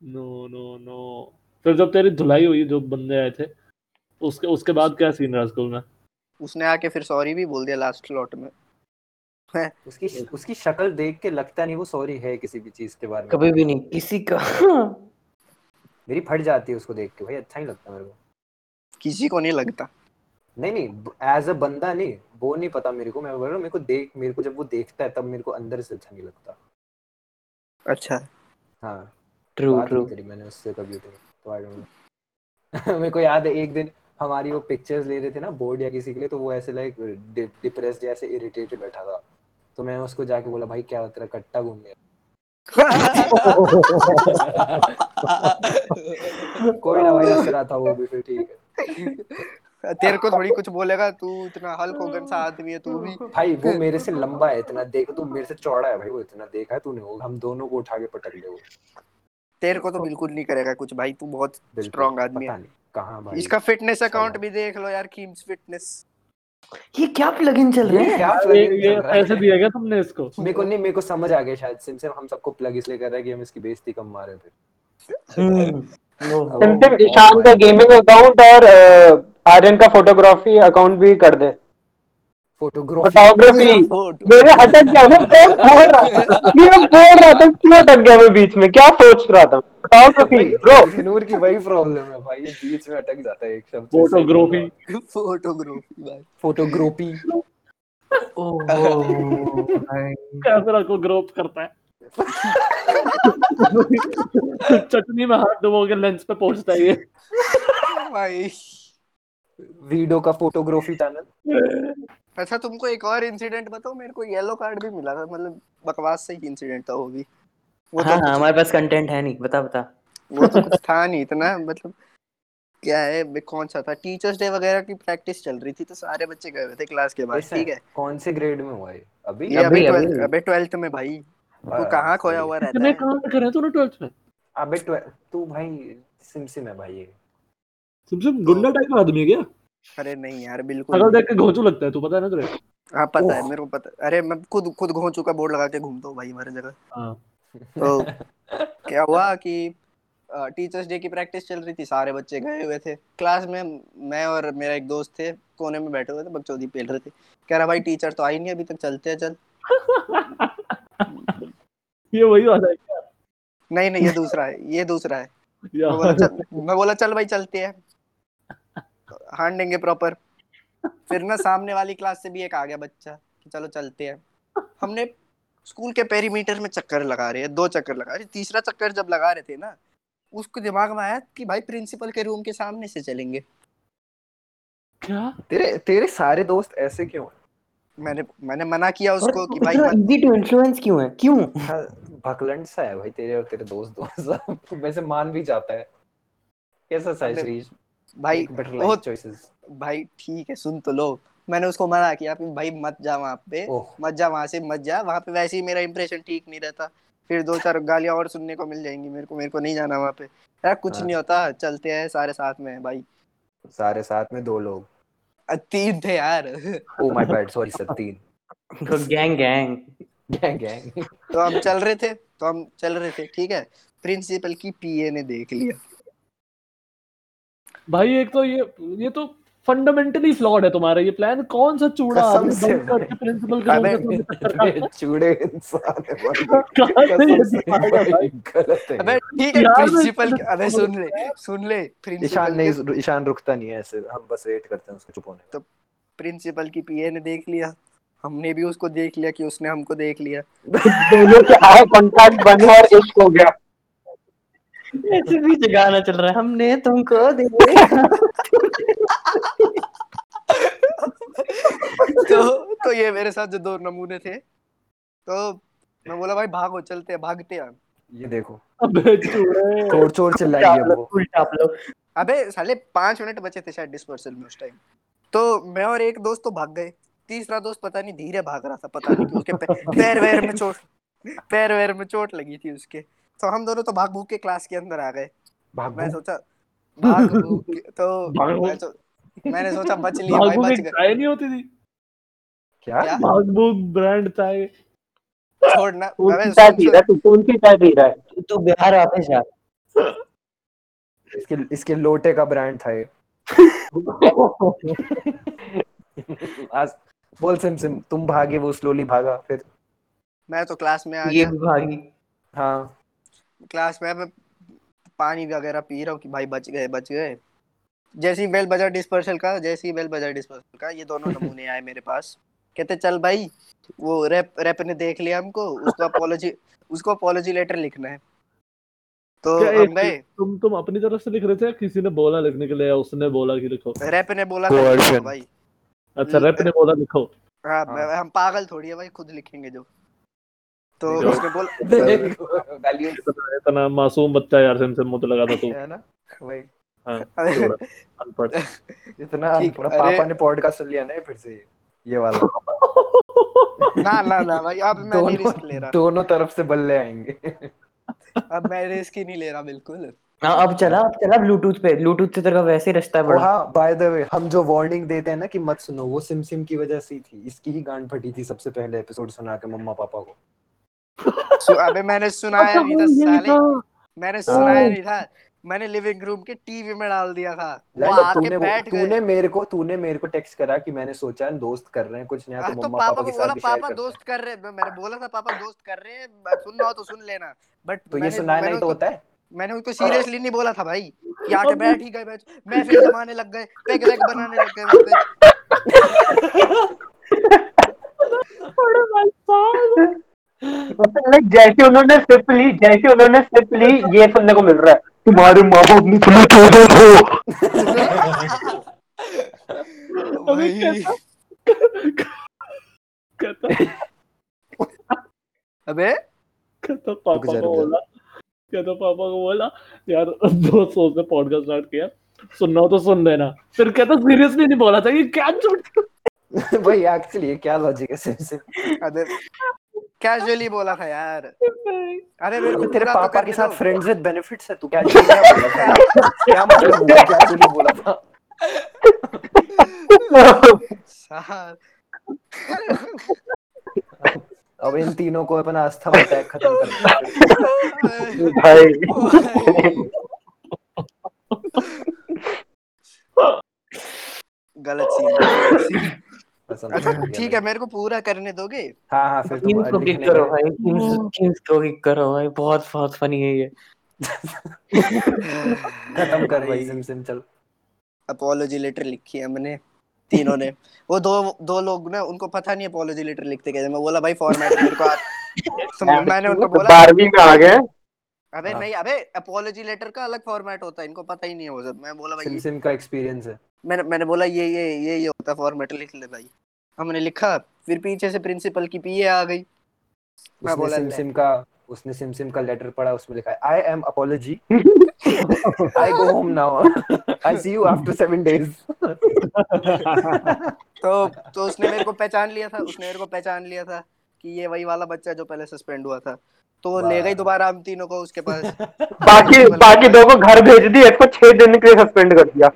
नो नो नो फिर जब तेरी धुलाई हुई जो बंदे आए थे उसके उसके बाद क्या सीन रहा स्कूल में? उसने आके फिर सॉरी भी बोल दिया लास्ट स्लॉट में। उसकी उसकी शक्ल देख के लगता नहीं वो सॉरी है किसी भी चीज़ के बारे में। कभी भी नहीं किसी का। मेरी फट जाती है उसको देख के भाई अच्छा नहीं लगता मेरे को। किसी को नहीं लगता। नहीं नहीं एज अ बंदा नहीं वो नहीं पता मेरे को। मैं बोल रहा हूँ मेरे को देख मेरे को जब वो देखता है तब मेरे को अंदर से अच्छा नहीं लगता। अच्छा। हाँ। ट्रू ट्रू करी मैंने उससे कभी तो तो आई डोंट नो मेरे को याद है एक दिन हमारी वो पिक्चर्स ले रहे थे ना बोर्ड या किसी के लिए तो वो ऐसे लाइक डिप्रेस्ड जैसे इरिटेटेड बैठा था। तो मैं उसको जाके बोला भाई क्या तेरा कट्टा घूम गया। कोई ना भाई हंस रहा था वो भी फिर ठीक है। तेरे को थोड़ी कुछ बोलेगा? तू इतना हल्क होगन सा आदमी है तू भी। भाई वो मेरे से लंबा है इतना देख तू मेरे से चौड़ा है भाई वो इतना देखा है तूने वो हम दोनों को उठा के पटक ले वो। तेरे को तो बिल्कुल नहीं करेगा कुछ भाई तू बहुत स्ट्रांग आदमी है। कहाँ भाई? इसका फिटनेस अकाउंट भी देख लो यार कीम्स फिटनेस ये क्या प्लगइन चल रहे है? क्या चल रहा है? पैसे दिया गया तुमने इसको। मेरे को नहीं मेरे को समझ आ गया शायद सिम सिम हम सबको प्लग इसलिए कर रहा है कि हम इसकी बेइज्जती कम मारे फिर। सिमसिम नो ईशान का गेमिंग अकाउंट और आर्यन का फोटोग्राफी अकाउंट भी कर दे। फोटोग्राफी। फोटोग्राफी। मेरे अटक गया मैं रहा ये मैं बोल रहा था? क्यों अटक गया मैं बीच में? क्या सोच रहा था? फोटोग्राफी ब्रो नूर की वही प्रॉब्लम है भाई बीच में अटक जाता है एक शब्द फोटोग्राफी। फोटोग्राफी भाई। फोटोग्राफी। ओहो भाई। कैमरा को ग्रोप करता है। चटनी में हाथ डुबो के लेंस पे पहुँचता है ये। भाई। वीडियो का फोटोग्राफी चैनल अच्छा तुमको एक और इंसिडेंट बताओ मेरे को येलो कार्ड भी मिला था मतलब बकवास सही इंसिडेंट था वो भी। वो हाँ तो हाँ हमारे पास कंटेंट है नहीं बता बता। वो तो कुछ था नहीं इतना मतलब क्या है कौन सा था? टीचर्स डे वगैरह की प्रैक्टिस चल रही थी तो सारे बच्चे गए हुए थे क्लास के बाद ठीक है। कौन से ग्रेड में हुआ है अभी? ये अभी अभी- ट्वेल्थ में भाई। वो कहाँ खोया हुआ रहता है? कहाँ करे तूने ट्वेल्थ में? अबे तू भाई सिम सिम है भाई ये। सबसे गुंडा टाइप का आदमी है क्या? अरे नहीं यार बिल्कुल अगर देख के घोंचू लगता है तू पता है ना तुझे हाँ पता है मेरे को पता। अरे मैं खुद खुद घोंचू का बोर्ड लगा के घूमता हूँ भाई हमारे जगह। हाँ। तो क्या हुआ कि टीचर्स डे की प्रैक्टिस चल रही थी सारे बच्चे गए हुए थे। क्लास में मैं और मेरा एक दोस्त थे कोने में बैठे हुए थे बकचोदी पेल रहे थे। कह रहा भाई टीचर तो आई नहीं अभी तक चलते हैं चल। ये वही वाला है नहीं नहीं ये दूसरा है ये दूसरा है। मैं बोला चल मैं बोला चल भाई चलते हैं। हान देंगे प्रॉपर। फिर ना सामने वाली क्लास से भी एक आ गया बच्चा कि चलो चलते हैं। हमने स्कूल के पेरीमीटर में चक्कर लगा रहे हैं दो चक्कर लगा रहे तीसरा चक्कर जब लगा रहे थे ना उसको दिमाग में आया कि भाई प्रिंसिपल के रूम के सामने से चलेंगे। क्या? तेरे तेरे सारे दोस्त ऐसे क्यों हैं? मैंने मैंने मना किया उसको कि भाई इजी टू इन्फ्लुएंस क्यों है? क्यों? हाँ, भकलंड सा है भाई तेरे और तेरे दोस्त दोस्त। वैसे मान भी जाता है। कैसा सा अरे, श्रीज भाई लाइफ चॉइसेस भाई ठीक है सुन तो लो। मैंने उसको मना किया कि भाई मत जा वहाँ पे। मत जा वहाँ से मत जा। वहाँ पे वैसे ही मेरा इंप्रेशन ठीक नहीं रहता। फिर दो चार गालियाँ और सुनने को मिल जाएँगी मेरे को मेरे को नहीं जाना वहाँ पे। यार कुछ हाँ। नहीं होता चलते हैं सारे साथ में भाई। सारे साथ में दो लोग। तीन थे यार। Oh my bad sorry sir तीन। तो गैंग गैंग गैंग गैंग तो हम चल रहे थे तो हम चल रहे थे ठीक है। प्रिंसिपल की पीए ने देख लिया। भाई एक तो ये ये तो फंडामेंटली फ्लॉड है तुम्हारा ये प्लान कौन सा चूड़ा कसम से करके प्रिंसिपल के चूड़े इंसान है ठीक है प्रिंसिपल अबे सुन ले सुन ले ईशान प्रिंसिपल नहीं ईशान रुकता नहीं है ऐसे हम बस वेट करते हैं उसको चुप होने। का। प्रिंसिपल की पीए ने देख लिया। हमने भी उसको देख लिया कि उसने हमको देख लिया। दोनों के आई कांटेक्ट बना और इश्क हो गया। ऐसे भी गाना चल रहा है हमने तुमको देखा। तो तो ये मेरे साथ जो दो नमूने थे तो मैं बोला भाई भागो चलते हैं भागते हैं। ये देखो। अबे चोर चोर आप लोग अबे साले पाँच मिनट बचे थे शायद डिस्पर्सल में उस टाइम तो मैं और एक दोस्त तो भाग गए। तीसरा दोस्त पता नहीं धीरे भाग रहा था पता नहीं उसके पैर वैर में चोट पैर वैर में चोट लगी थी उसके। तो हम दोनों तो भाग भूग के क्लास के अंदर आ गए। मैं सोचा भाग भूग तो मैं मैंने सोचा बच लिया भाई बच गए। चाय नहीं होती थी? क्या? क्या? भागभूग ब्रांड चाय छोड़ना कौन अबे सी चाय सुन पी रहा तू कौन सी चाय पी रहा है तू बिहार वापस जा। इसके इसके लोटे का ब्रांड था ये। आज बोल सिम सिम तुम भागे वो स्लोली भागा फिर। मैं तो क्लास में आ ये गया विभागी हाँ। क्लास में मैं पानी वगैरह पी रहा हूँ कि भाई बच गए बच गए। जैसे ही बेल बजा डिस्पर्सल का जैसे ही बेल बजा डिस्पर्सल का ये दोनों नमूने आए मेरे पास। कहते चल भाई वो रैप रैप ने देख लिया हमको उसको अपोलॉजी उसको अपोलॉजी लेटर लिखना है। तो हम गए तुम तुम अपनी तरफ़ से लिख रहे थे किसी ने बोला लिखने के लिए या उसने बोला कि लिखो? रैप ने बोला था भाई। अच्छा रैप ने बोला लिखो। हाँ हाँ। हम पागल थोड़ी है भाई खुद लिखेंगे जो। तो उसने बोला वैल्यू इतना इतना मासूम बच्चा यार सिम सिम मुझे लगा था तू। है ना? वही। हाँ अनपढ़ इतना ठीक, पूरा अरे- पापा ने पॉडकास्ट सुन लिया ना फिर से ये वाला। ना ना ना भाई अब मैं नहीं रिस्क ले रहा। दोनों तरफ़ से बल्ले आएँगे। अब मैं रिस्क ही नहीं ले रहा बिल्कुल। हाँ अब चला अब चला ब्लूटूथ पे। ब्लूटूथ से तेरा वैसे ही रिश्ता है बड़ा। हाँ बाय द वे हम जो वार्निंग देते हैं ना कि मत सुनो वो सिम सिम की वजह से ही थी। इसकी ही गांड फटी थी सबसे पहले एपिसोड सुना के मम्मा पापा को। अबे मैंने सुनाया अच्छा, नहीं था साले। मैंने सुनाया नहीं था मैंने लिविंग रूम के टीवी में डाल दिया था। वो आके बैठ तूने मेरे को तूने मेरे को टेक्स्ट करा कि मैंने सोचा दोस्त कर रहे हैं कुछ नया हाँ, तो तो मम्मा पापा पापा के साथ भी शेयर पापा दोस्त कर रहे हैं। मैंने बोला था पापा दोस्त कर रहे हैं सुनना हो तो सुन लेना। बट तो ये सुनाना ही तो होता है? मैंने उनको सीरियसली नहीं बोला था भाई कि आके बैठ ही गए बैठ। मैं फिर जमाने लग गए पैक वैक बनाने लग गए जैसे उन्होंने सिप ली जैसे उन्होंने सिप ली ये सुनने को मिल रहा है। तुम्हारे माँ बाप ने तुम्हें हो भाई कहता अबे? कहता पापा को। बोला। कहता पापा को बोला यार दोस्त ने पॉडकास्ट स्टार्ट किया। सुनना तो सुन देना। फिर कहता सीरियसली नहीं बोला था ये क्या झूठ भाई एक्चुअली ये क्या लॉजिक है सिम अबे कैजुअली बोला था यार। अरे मेरे को तेरे तो पापा के साथ फ्रेंड्स विद बेनिफिट्स है तू क्या क्या बोला था? क्या मतलब एक्चुअली बोला था? सार। अब इन तीनों को अपना अस्थमा अटैक खत्म करना है। भाई। गलत सीन पसंद अच्छा ठीक है मेरे को पूरा करने दोगे? हाँ हाँ फिर तुम टीम्स को किक करो भाई टीम्स टीम्स को किक करो भाई बहुत बहुत फनी है ये। खत्म कर भाई सिम सिम चल। अपोलॉजी लेटर लिखी है हमने तीनों ने। वो दो दो लोग ना उनको पता नहीं अपोलॉजी लेटर लिखते कैसे। मैं बोला भाई फॉर्मेट मेरे को. तो मैंने उनको बोला बारहवीं में आ गए। अबे हाँ। नहीं अबे अपोलॉजी लेटर का अलग फॉर्मेट होता है इनको पता ही नहीं है वो सब। मैं बोला भाई सिम का एक्सपीरियंस है। मैंने मैंने बोला ये ये ये ये होता है फॉर्मेट लिख ले भाई। हमने लिखा फिर पीछे से प्रिंसिपल की पीए आ गई। मैं बोला सिम सिम का उसने सिम सिम का लेटर पढ़ा उसमें लिखा है I am apology I go home now I see you after seven days तो तो उसने मेरे को पहचान लिया था उसने मेरे को पहचान लिया था कि ये वही वाला बच्चा है जो पहले सस्पेंड हुआ था। तो वो ले गई दोबारा हम तीनों को उसके पास। बाकी बाकी दो को घर भेज दिया इसको छह दिन के लिए सस्पेंड कर दिया।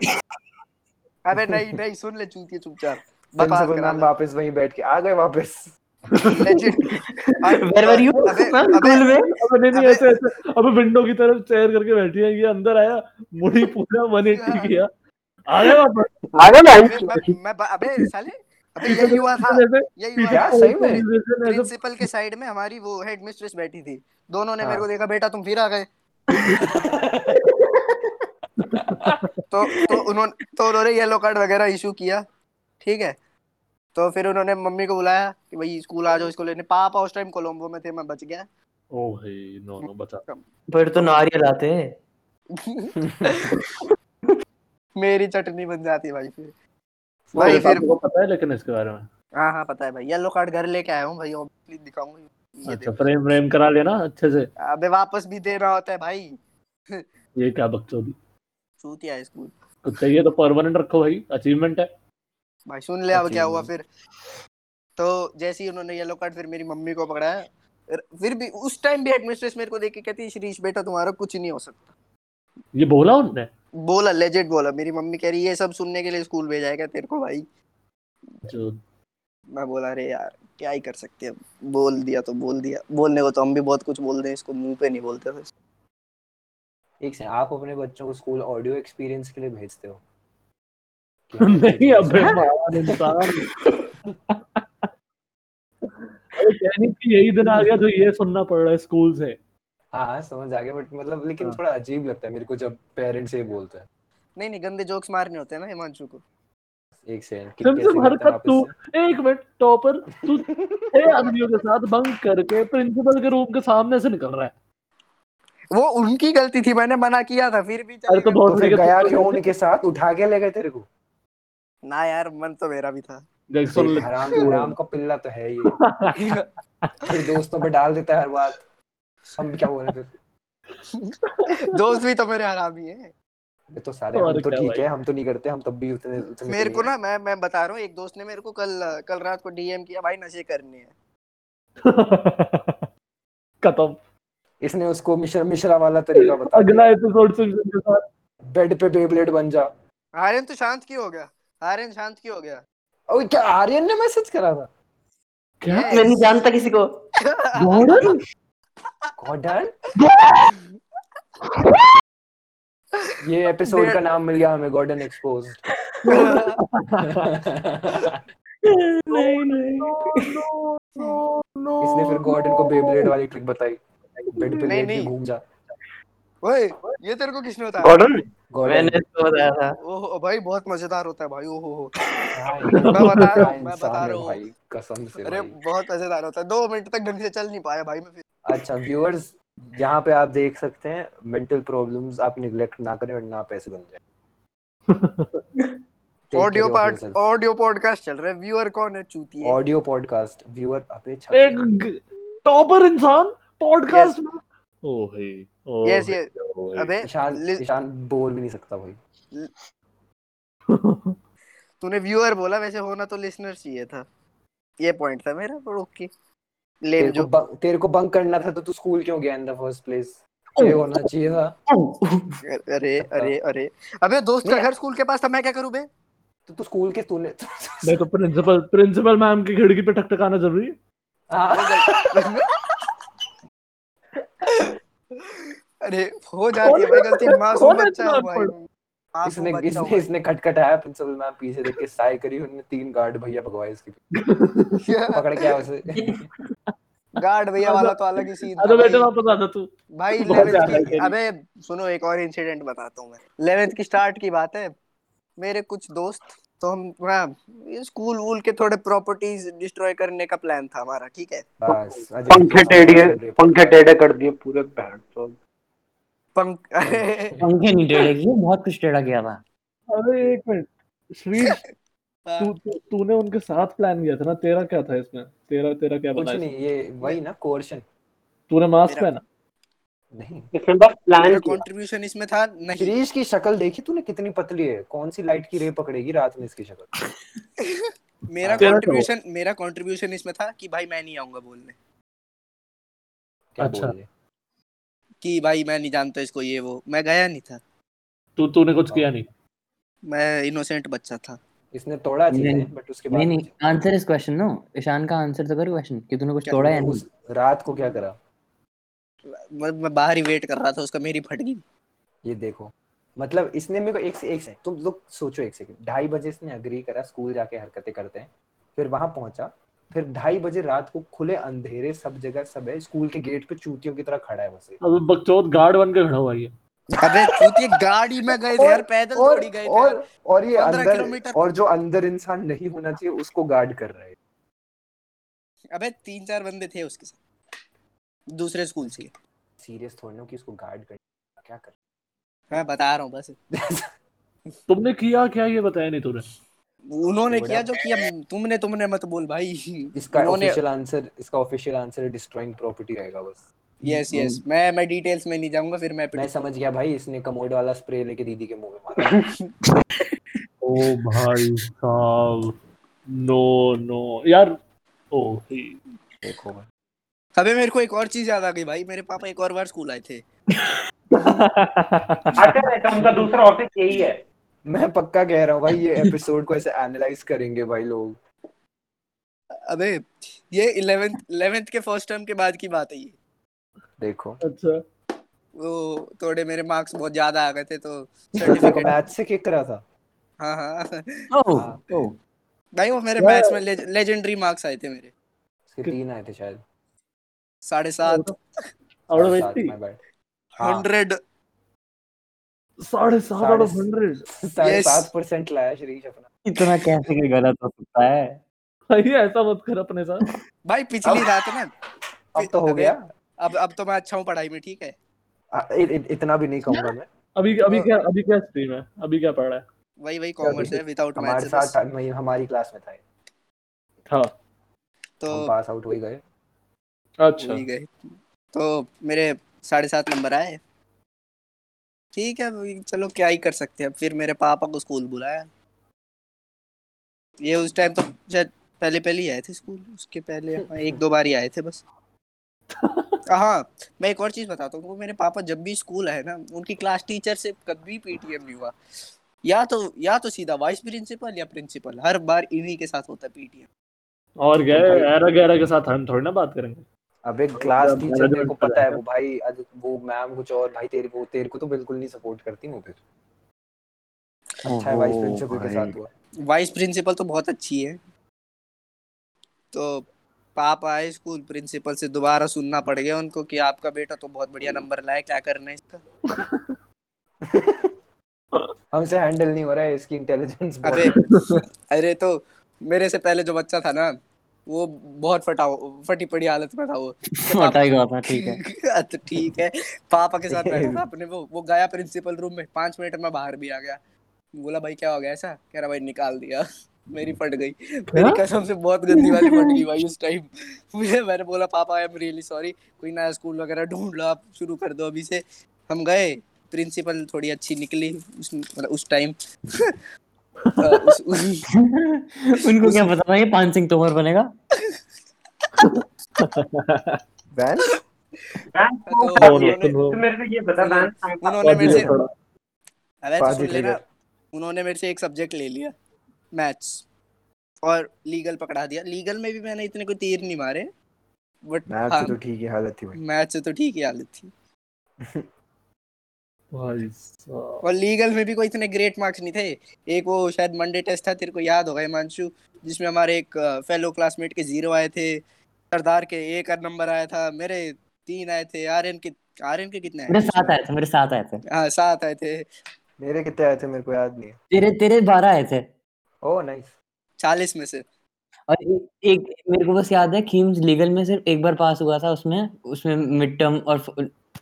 अबे नहीं नहीं सुन ले चूतिए चुपचाप। बकवास प्रिंसिपल करा मैम वापस वहीं बैठ के आ गए वापस। Legit Where were you? Ma'am अबे स्कूल में अबे नहीं नहीं ऐसे ऐसे। अबे विंडो की तरफ़ चेयर करके बैठी है ये अंदर आया मुड़ी पूरा 180 किया। आ गया वापस। आ ना मैं मैं अबे साले अबे यही हुआ था। यही हुआ सही में। प्रिंसिपल के साइड में हमारी वो हेड मिस्ट्रेस बैठी थी। दोनों ने हाँ। मेरे को देखा बेटा तुम फिर आ गए। तो तो उन्होंने तो उन्होंने येलो कार्ड वगैरह इशू किया। ठीक है? तो फिर उन्होंने मम्मी को बुलाया कि भाई स्कूल आ जाओ इसको लेने। पापा उस टाइम कोलंबो में थे मैं बच गया। ओ भाई नो नो बचा। फिर तो नारियल आते हैं। मेरी चटनी बन जाती भाई फिर। भाई फिर आपको पता है लेकिन इसके बारे में। हाँ हाँ पता है भाई। येलो कार्ड घर लेके आया हूँ भाई ऑब्वियसली दिखाऊँगा। अच्छा फ्रेम फ्रेम करा लेना अच्छे से। अबे वापस भी देना होता है भाई। ये क्या बकचोदी। चूतिया है स्कूल। कुछ चाहिए तो परमानेंट रखो भाई अचीवमेंट है। भाई सुन ले अब क्या हुआ फिर। तो जैसे ही उन्होंने येलो कार्ड फिर मेरी मम्मी को पकड़ाया फिर- फिर भी उस टाइम भी हेडमिस्ट्रेस मेरे को देख के कहती श्रीश बेटा तुम्हारा कुछ नहीं हो सकता। ये बोला उनने? बोला लेजेट बोला। मेरी मम्मी कह रही है ये सब सुनने के लिए स्कूल भेजा है क्या तेरे को भाई? जो मैं बोला अरे यार क्या ही कर सकते हैं? बोल दिया तो बोल दिया। बोलने को तो हम भी बहुत कुछ बोलते हैं इसको मुँह पे नहीं बोलते बस। एक से आप अपने बच्चों को स्कूल ऑडियो एक्सपीरियंस के लिए भेजते हाँ, नहीं अबे इंसान। अरे की यही दिन आ गया जो ये सुनना पड़ रहा है स्कूल से। हाँ हाँ समझ आ गया बट मतलब लेकिन हाँ। थोड़ा अजीब लगता है मेरे को जब पेरेंट्स ये बोलते हैं। नहीं नहीं गंदे जोक्स मारने होते हैं ना हिमांशु को। एक सेकंड कि सिर्फ़ कैसे सिर्फ़ हरकत तू एक मिनट टॉपर तू छह आदमियों के साथ बंक करके प्रिंसिपल के रूम के सामने से निकल रहा है। वो उनकी गलती थी मैंने मना किया था फिर भी अरे तो बहुत तो गया क्यों उनके साथ? उठा के ले गए तेरे को? ना यार मन तो मेरा भी था। देख सुन ले। हराम हराम का पिल्ला तो है ये फिर दोस्तों पे डाल देता है हर बात। हम क्या बोले फिर? दोस्त भी तो मेरे हरामी है ये तो सारे हम तो ठीक भाई। है हम तो नहीं करते हम तब भी उतने उतने मेरे को ना मैं मैं बता रहा हूँ एक दोस्त ने मेरे को कल कल रात को डीएम किया भाई नशे करने हैं। खत्म। इसने उसको मिश्रा मिश्रा वाला तरीका बता अगला एपिसोड सुन के साथ। बेड पे बेब्लेड बन जा। आर्यन तो शांत क्यों हो गया? आर्यन शांत क्यों हो गया? ओए क्या आर्यन ने मैसेज करा था? क्या? मैं नहीं जानता किसी को। गॉर्डन? गॉर्डन? ये एपिसोड का नाम मिल गया हमें गॉर्डन एक्सपोज नहीं नहीं। इसने फिर गॉर्डन को बेब्लेड वाली ट्रिक बताई। बेड पे लेट के घूम जा। ओए ये तेरे को किसने बताया? गॉर्डन गॉर्डन मैंने इसको बताया था। ओहो भाई बहुत मज़ेदार होता है भाई ओहो हो हाँ, मैं बता रहा हूँ, मैं बता रहा हूँ। भाई कसम से अरे बहुत मज़ेदार होता है। दो मिनट तक ढंग से चल नहीं पाया भाई मैं फिर। अच्छा व्यूअर्स यहाँ पे आप देख सकते हैं मेंटल प्रॉब्लम्स आप निगलेक्ट ना करें और ना पैसे बन जाए। ऑडियो पार्ट ऑडियो पॉडकास्ट चल रहा है। व्यूअर कौन है? चूती ऑडियो पॉडकास्ट व्यूअर अबे एक टॉपर इंसान पॉडकास्ट में ओ भाई ओ यस यस अबे ईशान ईशान बोल भी नहीं सकता भाई। तूने व्यूअर बोला वैसे होना तो लिसनर चाहिए था। ये पॉइंट था मेरा पर ओके तेरे जो तेरे को बंक करना था तो तू स्कूल क्यों गया इन द फ़र्स्ट प्लेस ये होना चाहिए था। अरे अरे अरे। अबे दोस्त का घर स्कूल के पास था मैं क्या करूँ बे? तो तू स्कूल के तूने नहीं तो प्रिंसिपल प्रिंसिपल मैम की खिड़की पे टकटकाना ज़रूरी है। हाँ, अरे हो जाती है भाई गलती मासूम बच्चा है भाई? इसने इसने इसने खटखटाया प्रिंसिपल मैम पीछे देख के साय करी उन्होंने तीन गार्ड भैया भगवाए इसके पकड़ के आया उसे। गार्ड भैया वाला तो अलग ही सीन अरे बेटे भाई। वापस आ जा तू। भाई 11th की अबे सुनो एक और इंसिडेंट बताता हूँ मैं। 11th की स्टार्ट की बात है। मेरे कुछ दोस्त तो हम हाँ, स्कूल वूल के थोड़े प्रॉपर्टीज़ डिस्ट्रॉय करने का प्लान था हमारा ठीक है? पंखे टेढ़े पंखे टेढ़े कर दिए पूरे बैंड तो पंख पंखे नहीं टेढ़े किए बहुत कुछ टेढ़ा किया था। अरे एक मिनट श्रीश तू तू- तूने उनके साथ प्लान किया था ना तेरा क्या था इसमें? तेरा तेरा क्या बनाया कुछ नहीं ये वही ना कोर्शन तूने मास्क पहना? नहीं। प्लान कंट्रीब्यूशन इसमें था नहीं। शिरीष की शक्ल देखी तूने? कितनी पतली है? कौन सी लाइट की रे पकड़ेगी रात में इसकी शक्ल? मेरा कंट्रीब्यूशन मेरा कंट्रीब्यूशन इसमें था कि भाई मैं नहीं आऊँगा बोलने। अच्छा। कि भाई मैं नहीं जानता इसको ये वो। मैं गया नहीं था। तू तूने कुछ किया नहीं? मैं इनोसेंट बच्चा था। इसने तोड़ा चीज़ें नहीं, बट उसके बाद नहीं नहीं आंसर इस क्वेश्चन नो ईशान का आंसर तो करो क्वेश्चन कि तूने कुछ तोड़ा या नहीं? रात को क्या करा? मैं, मैं बाहर ही वेट कर रहा था उसका मेरी फट गई ये देखो मतलब इसने मेरे को एक से एक से तुम लोग सोचो एक सेकंड ढाई बजे इसने अग्री करा स्कूल जाके हरकतें करते हैं फिर वहाँ पहुँचा फिर ढाई बजे रात को खुले अंधेरे सब जगह सब है स्कूल के गेट पे चूतियों की तरह खड़ा है ये। अब बकचोद गार्ड बन के खड़ा हुआ है अबे चूतिए गाड़ी में गए थे यार पैदल और थोड़ी गए थे और और ये अंदर और जो अंदर इंसान नहीं होना चाहिए उसको गार्ड कर रहा है। अबे तीन चार बंदे थे उसके साथ। दूसरे स्कूल से। सीरियस थोड़ी ना कि उसको गार्ड कर क्या कर मैं बता रहा हूँ बस। तुमने किया क्या ये बताया नहीं तूने? उन्होंने किया जो किया तुमने तुमने मत बोल भाई। इसका ऑफिशियल आंसर इसका ऑफिशियल आंसर डिस्ट्रॉइंग प्रॉपर्टी रहेगा बस। यस यस मैं मैं डिटेल्स में नहीं जाऊँगा फिर मैं मैं समझ गया भाई इसने कमोड वाला स्प्रे लेके दीदी के मुँह में मारा। ओ भाई साहब नो नो यार ओ देखो भाई। अबे मेरे को एक और चीज़ याद आ गई भाई मेरे पापा एक और बार स्कूल आए थे। अच्छा रहता उनका दूसरा ऑफ़िस यही है। मैं पक्का कह रहा हूँ भाई ये एपिसोड को ऐसे एनालाइज करेंगे भाई लोग। अबे ये 11th 11th के फ़र्स्ट टर्म के बाद की बात है ये। देखो। अच्छा। वो थोड़े मेरे मार्क्स बहुत ज़्यादा आ गए थे तो सर्टिफिकेट मैथ से किक करा था। हाँ हाँ। ओह हाँ। ओह भाई वो मेरे मैथ्स में लेजेंडरी मार्क्स आए थे मेरे। इसके तीन आए थे शायद। साढ़े सात। आउट ऑफ़ सात, 80 my bad। हाँ, हंड्रेड। साढ़े सात आउट ऑफ़ हंड्रेड। साढ़े सात परसेंट लाया शरीफ अपना। इतना कैसे कि गलत हो सकता है? भाई ऐसा मत कर अपने साथ। भाई पिछली रात ना अब तो हो गया। अब अब तो मैं अच्छा हूँ पढ़ाई में ठीक है? आ, इ, इ, इतना भी नहीं कहूँगा मैं। अभी अभी क्या अभी क्या स्ट्रीम है? अभी क्या पढ़ रहा है? वही वही कॉमर्स है विदाउट मैथ्स हमारे साथ हमारी क्लास में था ये। हाँ। तो पास आउट हो ही गए। अच्छा। वही गए। तो मेरे साढ़े सात नंबर आए। ठीक है चलो क्या ही कर सकते हैं। फिर मेरे पापा को स्कूल बुलाया। ये उस टाइम तो शायद पहले पहले ही आए थे स्कूल। उसके पहले एक दो बार ही आए थे बस। हाँ मैं एक और चीज़ बताता हूँ। वो मेरे पापा जब भी स्कूल आए ना उनकी क्लास टीचर से कभी पीटीएम नहीं हुआ। या तो या तो सीधा वाइस प्रिंसिपल या प्रिंसिपल हर बार इन्हीं के साथ होता है पीटीएम और है एरा गैरा के साथ हम थोड़ी ना बात करेंगे। अबे क्लास टीचर मेरे को पता है। वो भाई आज वो मैम कुछ और भाई तेरे को तेरे को तो बिल्कुल नहीं सपोर्ट करती वो फिर। अच्छा है वाइस प्रिंसिपल के साथ हुआ। वाइस प्रिंसिपल तो बहुत अच्छी है। तो पापा आए स्कूल प्रिंसिपल से दोबारा सुनना पड़ गया उनको कि आपका बेटा तो बहुत बढ़िया नंबर लाया क्या करना है इसका? हमसे हैंडल नहीं हो रहा है इसकी इंटेलिजेंस अबे अरे तो मेरे से पहले जो बच्चा था ना वो बहुत फटा फटी पड़ी हालत में था वो। मोटा ही था ठीक है। है तो ठीक है। पापा के साथ बैठा था अपने वो वो गया प्रिंसिपल रूम में पाँच मिनट में बाहर भी आ गया। बोला भाई क्या हो गया ऐसा? कह रहा भाई निकाल दिया मेरी फट गई। मेरी कसम से बहुत गंदी वाली फट गई भाई उस टाइम मुझे मैंने बोला पापा आई एम रियली सॉरी कोई नया स्कूल वगैरह ढूंढ लो आप शुरू कर दो अभी से। हम गए प्रिंसिपल थोड़ी अच्छी निकली उस मतलब उस टाइम उस, उस, उनको क्या पता था ये पान सिंह तोमर बनेगा? तो तो उन्होंने- मेरे को ये बता वैन उन्होंने मेरे से अरे सुन लेना। उन्होंने मेरे से एक सब्जेक्ट ले लिया मैथ्स और लीगल पकड़ा दिया। लीगल में भी मैंने इतने कोई तीर नहीं मारे बट मैथ हाँ से तो ठीक है हालत थी भाई। मैथ से तो ठीक ही हालत थी। और लीगल में भी कोई इतने ग्रेट मार्क्स नहीं थे। एक वो शायद मंडे टेस्ट था तेरे को याद होगा हिमांशु जिसमें हमारे एक फेलो क्लासमेट के ज़ीरो आए थे। सरदार के एक का नंबर आया था मेरे तीन आए थे। आर्यन के आर्यन के कितने मेरे साथ आए थे मेरे साथ आए थे। हाँ सात आए थे। मेरे कितने आए थे मेरे को याद नहीं तेरे तेरे बारह आए थे। ओह नाइस चालीस में से। और एक, एक मेरे को बस याद है खीम्स लीगल में सिर्फ़ एक बार पास हुआ था उसमें उसमें मिड टर्म और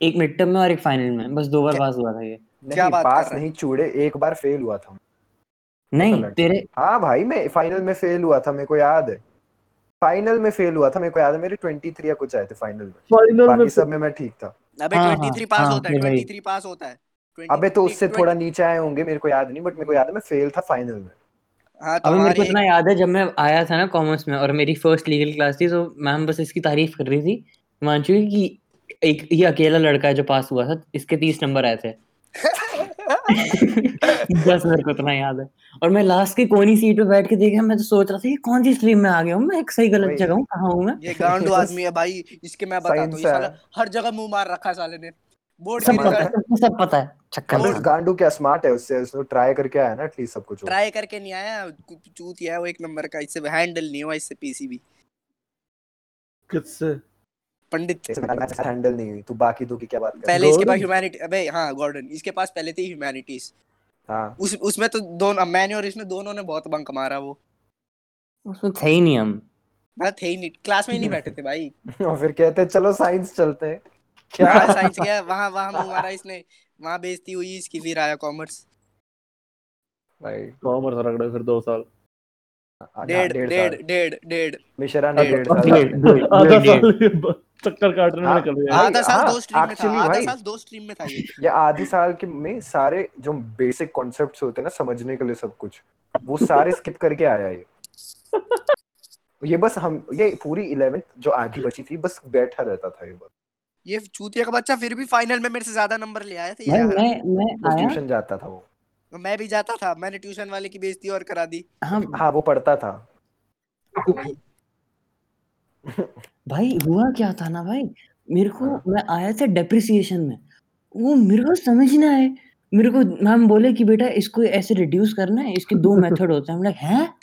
एक मिड टर्म में और एक फाइनल में। बस दो बार पास हुआ था ये। क्या नहीं बात पास नहीं चूड़े एक बार फेल हुआ था। नहीं तेरे हाँ भाई मैं फाइनल में फेल हुआ था मेरे को याद है। फाइनल में फेल हुआ था मेरे को याद है मेरे 23 या कुछ आए थे फाइनल में। फाइनल में सब में मैं ठीक था। अबे हाँ, ट्वेंटी थ्री हाँ, पास हाँ, होता है वही। ट्वेंटी थ्री पास होता है। अबे तो उससे थोड़ा नीचे आए होंगे मेरे को याद नहीं बट मेरे को याद है मैं फेल था फाइनल में। हाँ तो अभी मेरे को इतना याद है जब मैं आया था ना कॉमर्स में और मेरी फ़र्स्ट लीगल क्लास थी तो मैम बस इसकी तारीफ़ कर रही थी की कि एक ये अकेला लड़का है जो पास हुआ था इसके तीस नंबर आए थे। बस मेरे को इतना याद है। और मैं लास्ट की कोनी सीट पे बैठ के देखा मैं तो सोच रहा था ये कौन सी स्ट्रीम में आ गया हूँ? मैं एक सही गलत जगह हूँ कहाँ हूँ मैं? ये गांडू आदमी है भाई इसके मैं बताता हूँ ये साला हर जगह मुँह मार रखा है साले ने। बोर्ड सब पता है सब पता है चक्कर गांडू क्या स्मार्ट है उससे? उसने ट्राई करके आया ना एटलीस्ट सब कुछ ट्राई करके नहीं आया चूतिया है वो एक नंबर का इससे हैंडल नहीं हुआ इससे पीसीबी किससे? पंडित हैंडल नहीं हुई। तू बाकी दो की क्या बात कर पहले इसके पास ह्यूमैनिटी अबे हाँ गॉर्डन इसके पास पहले थी ह्यूमैनिटीज हाँ। उस उसमें तो दोनों मैंने और इसने दोनों ने बहुत बंक मारा वो। उसमें थे ही नहीं हम। मैं थे ही नहीं। क्लास में ही नहीं बैठे थे भाई। और फिर कहते हैं चलो साइंस चलते हैं। क्या क्या साइंस गया। वहाँ वहाँ मुँह मारा इसने। वहाँ बेइज्जती हुई इसकी फिर आया कॉमर्स भाई कॉमर्स रगड़े फिर दो साल। डेढ़ डेढ़ डेढ़ डेढ़ डेढ़। मिश्रा ने डेढ़- डेढ़ साल। डेढ़- डेढ़- आधा साल चक्कर काटने में हाँ, निकल गया। हाँ, आधा साल हाँ, दो स्ट्रीम में था आधा साल दो स्ट्रीम में था ये। ये आधे साल के में सारे जो बेसिक कॉन्सेप्ट्स होते हैं ना समझने के लिए सब कुछ वो सारे स्किप करके आया ये। ये बस हम ये पूरी इलेवेंथ जो आधी बची थी बस बैठा रहता था ये बस। ये चूतिया का बच्चा फिर भी फाइनल में मेरे से ज़्यादा नंबर ले आया था यार मैं मैं आया। ट्यूशन जाता था वो। मैं भी जाता था मैंने ट्यूशन वाले की बेइज्जती और करा दी। हाँ हाँ वो पढ़ता था। भाई हुआ क्या था ना भाई? मेरे को मैं आया था डेप्रिसिएशन में। वो मेरे को समझ ना आए। मेरे को मैम बोले कि बेटा इसको ऐसे रिड्यूस करना है इसके दो मेथड होते हैं। हम लाइक हैं?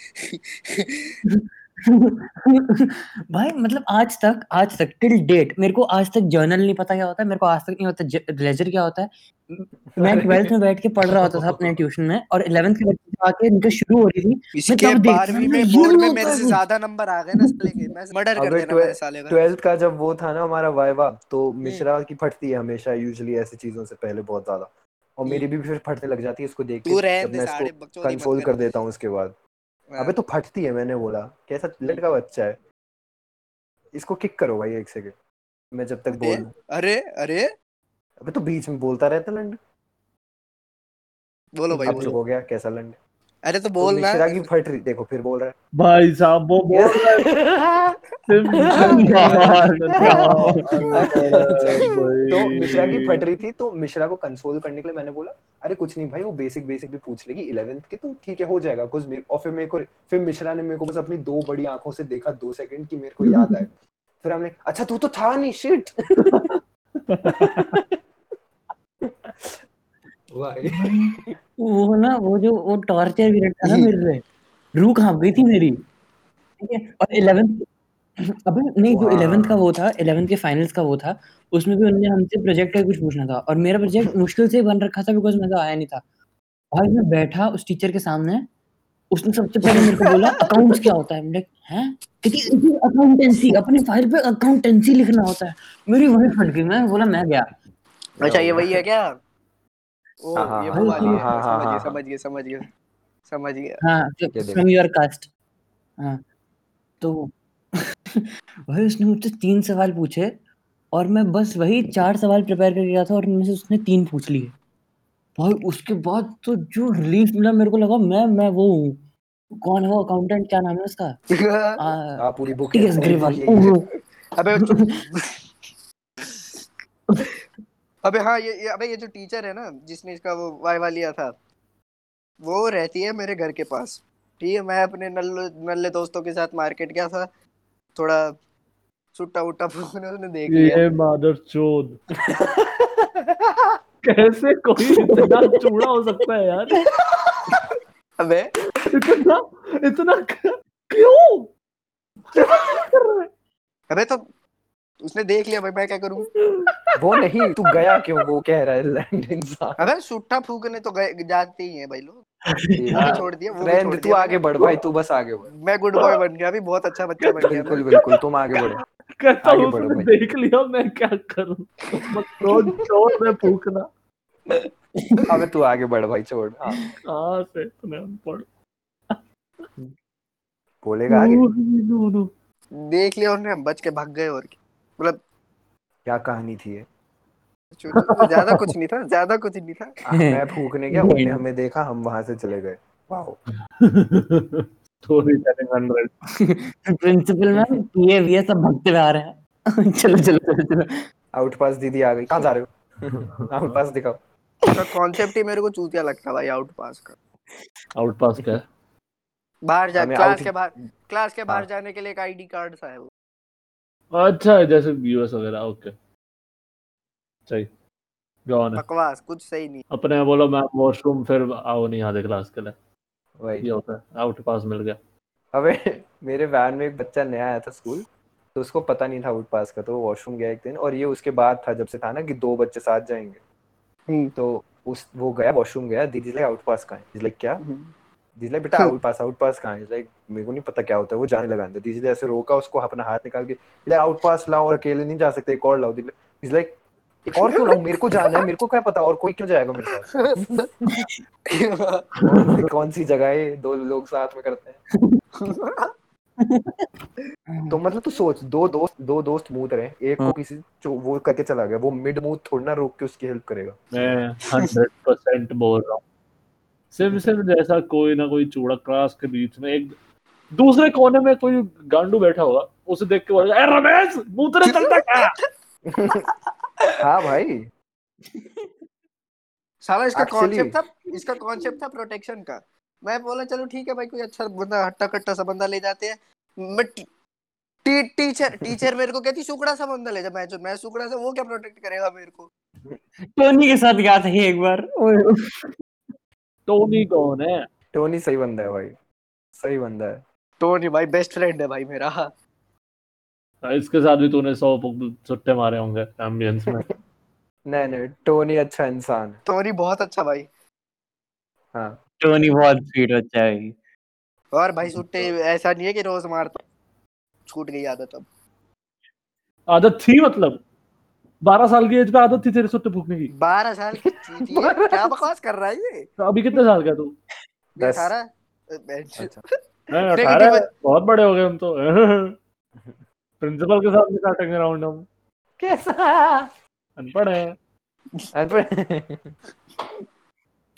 भाई मतलब आज तक आज तक टिल डेट मेरे को आज तक जर्नल नहीं पता क्या होता है मेरे को आज तक नहीं होता लेजर क्या होता है। मैं ट्वेल्थ में बैठ के पढ़ रहा होता था अपने ट्यूशन में और इलेवेंथ के बच्चे आके इनका शुरू हो रही थी। इसके बारहवीं में बोर्ड में मेरे से ज़्यादा नंबर आ गए ना साले के मैं मर्डर कर देना मेरे साले का। ट्वेल्थ का जब वो था ना हमारा वाइवा तो मिश्रा की फटती है हमेशा यूजुअली ऐसी चीज़ों से पहले बहुत ज़्यादा। और मेरी भी फिर फटने लग जाती है इसको देख के मैं इसको कंसोल कर। कर देता हूँ उसके बाद। अबे तो फटती है मैंने बोला। कैसा लड़का बच्चा है। इसको किक करो भाई एक सेकंड मैं जब तक बोल अरे अरे। अबे तो बीच में बोलता रहता लंड। बोलो भाई बोलो। हो गया कैसा लंड? अरे तो बोल ना मिश्रा की फट रही देखो फिर बोल रहा है। भाई साहब वो बोल रहा है। तो मिश्रा की फट रही थी तो मिश्रा को कंसोल करने के लिए मैंने बोला अरे कुछ नहीं भाई वो बेसिक बेसिक भी पूछ लेगी इलेवेंथ के तो ठीक है हो जाएगा कुछ मेरे और फिर मेरे को फिर मिश्रा ने मेरे को बस अपनी दो बड़ी आँखों से देखा दो सेकंड की मेरे को याद आया। फिर हमने अच्छा तू तो था नहीं शिट भाई वो ना वो जो वो टॉर्चर पीरियड था ना मेरे लिए। रूह काँप गई थी मेरी। ठीक है? और इलेवेंथ अबे नहीं जो हाँ। इलेवेंथ का वो था इलेवेंथ के फाइनल्स का वो था उसमें भी उन्होंने हमसे प्रोजेक्ट का कुछ पूछना था। और मेरा प्रोजेक्ट मुश्किल से बन रखा था बिकॉज़ मैं तो आया नहीं था। भाई मैं बैठा उस टीचर के सामने उसने सबसे पहले मेरे को बोला अकाउंट्स क्या होता है? मैं लाइक हैं? अकाउंटेंसी अपनी फ़ाइल पे अकाउंटेंसी लिखना होता है। मेरी वही फट गई मैं बोला मैं गया। अच्छा ये वही है क्या? ओ हाँ, हाँ, ये हाँ, वो वाली है हाँ, हाँ, समझ गए समझ गए समझ गए समझ गया हाँ फ्रॉम योर कास्ट हाँ तो भाई उसने मुझसे तीन सवाल पूछे और मैं बस वही चार सवाल प्रिपेयर करके गया था और उनमें से उसने तीन पूछ लिए। भाई उसके बाद तो जो रिलीफ मिला मेरे को लगा मैं मैं वो हूँ। कौन है वो अकाउंटेंट क्या नाम है उसका? आ, हाँ पूरी बुक अबे अबे हाँ ये, ये अबे ये जो टीचर है ना जिसने इसका वो वाइवा लिया था वो रहती है मेरे घर के पास। ठीक है मैं अपने नल्ले नल्ले दोस्तों के साथ मार्केट गया था थोड़ा सुट्टा उट्टा फूकने उसने देख लिया। ये मादर चोद कैसे कोई इतना चूड़ा हो सकता है यार? अबे? इतना इतना क्यों? अबे तो उसने देख लिया भाई मैं क्या करूँ? वो नहीं तू गया क्यों? वो कह रहा है लैंड इंसान। अबे सुट्टा फूकने तो गए जाते ही हैं भाई लोग। हाँ। छोड़ दिया वो छोड़ तू आगे बढ़ भाई तू बस आगे बढ़। मैं गुड बॉय बन गया अभी बहुत अच्छा बच्चा बन गया। बिल्कुल बिल्कुल तुम आगे बढ़ो। कहता आगे हूँ उसने देख लिया मैं क्या करूँ? मत छोड़ छोड़ मैं फूकना। अबे तू आगे बढ़ भाई छोड़। हाँ। कहाँ से इतने अनपढ़ बोलेगा आगे। नो नो देख लिया उन्होंने हम बच के भाग गए और क्या। मतलब क्या कहानी थी ये? ज़्यादा कुछ नहीं था ज़्यादा कुछ नहीं था। मैं फूकने गया उन्होंने हमें देखा हम वहाँ से चले गए। Wow. Story telling hundred. Principal ma'am ये भी सब भगते हुए आ रहे हैं। चलो चलो चलो चलो। आउट पास दीदी आ गई। कहाँ जा रहे हो? आउट पास दिखाओ। उसका कॉन्सेप्ट ही मेरे को चूतिया लगता है भाई आउट पास का। आउट पास है बाहर जा क्लास के बाहर क्लास के बाहर हाँ। जाने के लिए एक आईडी कार्ड सा है वो। अच्छा जैसे यूएस वगैरह ओके सही। गॉन बकवास कुछ सही नहीं। अपने बोलो मैं वॉशरूम फिर आओ नहीं आधे क्लास के लिए। वही। ये होता है आउट पास मिल गया। अबे मेरे वैन में एक बच्चा नया आया था स्कूल तो उसको पता नहीं था आउट पास का तो वो वॉशरूम गया एक दिन और ये उसके बाद था जब से था ना कि दो बच्चे साथ जाएँगे। हम्म। तो उस वो गया वॉशरूम गया दीदी लाइक आउट पास कहाँ है? लाइक क्या? दीदी लाइक बेटा आउट पास आउट पास कहाँ है? लाइक मेरे को नहीं पता क्या होता है वो जाने लगा अंदर। ने ऐसे रोका उसको अपना हाथ निकाल के लाइक आउट पास लाओ और अकेले नहीं जा सकते एक और लाओ दीदी लाइक एक और क्यों लाऊं? मेरे को जाना है मेरे को क्या पता और कोई क्यों जाएगा मेरे साथ कौन सी- जगह है दो लोग साथ में करते हैं। तो मतलब तू सोच दो दोस्त दो दोस्त मूत रहे एक को किसी जो वो करके चला गया वो मिड मूव थोड़ा ना रोक के उसकी हेल्प करेगा। मैं हंड्रेड परसेंट बोल रहा हूँ। सिर्फ़ सिर्फ़ जैसा कोई ना कोई चूड़ा क्लास के बीच में एक दूसरे कोने में कोई गांडू बैठा होगा उसे देख के बोलेगा "ए रमेश मुँह तेरे चलता क्या हाँ। भाई। साला इसका कॉन्सेप्ट था इसका कॉन्सेप्ट था प्रोटेक्शन का। मैं बोला चलो ठीक है भाई कोई अच्छा बंदा हट्टा कट्टा सा बंदा ले जाते हैं। मैं टी, टी, टीचर टीचर मेरे को कहती सुकड़ा सा बंदा ले जा मैं जो मैं सुकड़ा सा वो क्या प्रोटेक्ट करेगा मेरे को? टोनी के साथ गया था एक बार। ओए, टोनी कौन है? टोनी सही बंदा है भाई। सही बंदा है। टोनी भाई बेस्ट फ्रेंड है भाई मेरा। इसके साथ भी तूने सौ सुट्टे मारे होंगे एम्बियंस में। नहीं नहीं टोनी अच्छा इंसान है। टोनी बहुत अच्छा भाई। हाँ। टोनी बहुत स्वीट बच्चा है और भाई सुट्टे ऐसा नहीं है कि रोज मारता छूट गई आदत अब। आदत थी मतलब? बारह साल की एज पे आदत थी तेरे सुट्टे फूकने की। बारह साल की क्या बकवास कर रहा है ये? तो अभी कितने साल का तू? अठारह? अच्छा। अठारह बहुत बड़े हो गए हम तो। प्रिंसिपल के साथ भी काटेंगे राउंड हम। कैसा? अनपढ़ है।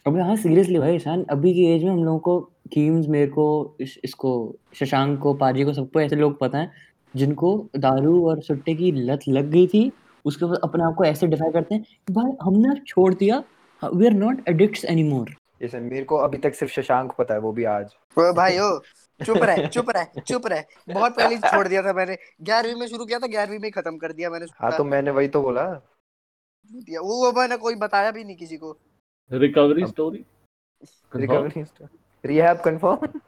अबे हाँ सीरियसली भाई ईशान अभी की एज में हम लोगों को कीम्स मेरे को इस, इसको शशांक को पाजी को सबको ऐसे लोग पता है जिनको दारू और सुट्टे की लत लग गई थी। उसके बाद अपने आप को ऐसे डिफाई करते हैं कि भाई हमने छोड़ दिया we are not addicts anymore जैसे मेरे को अभी तक सिर्फ़ शशांक पता है वो भी आज। ओ भाई ओ चुप रह चुप रह चुप रह। बहुत पहले छोड़ दिया था मैंने। ग्यारहवीं में शुरू किया था ग्यारहवीं में खत्म कर दिया मैंने। हाँ तो मैंने वही तो बोला। दिया। वो वो मैंने कोई बताया भी नहीं किसी को। Recovery story recovery story rehab confirm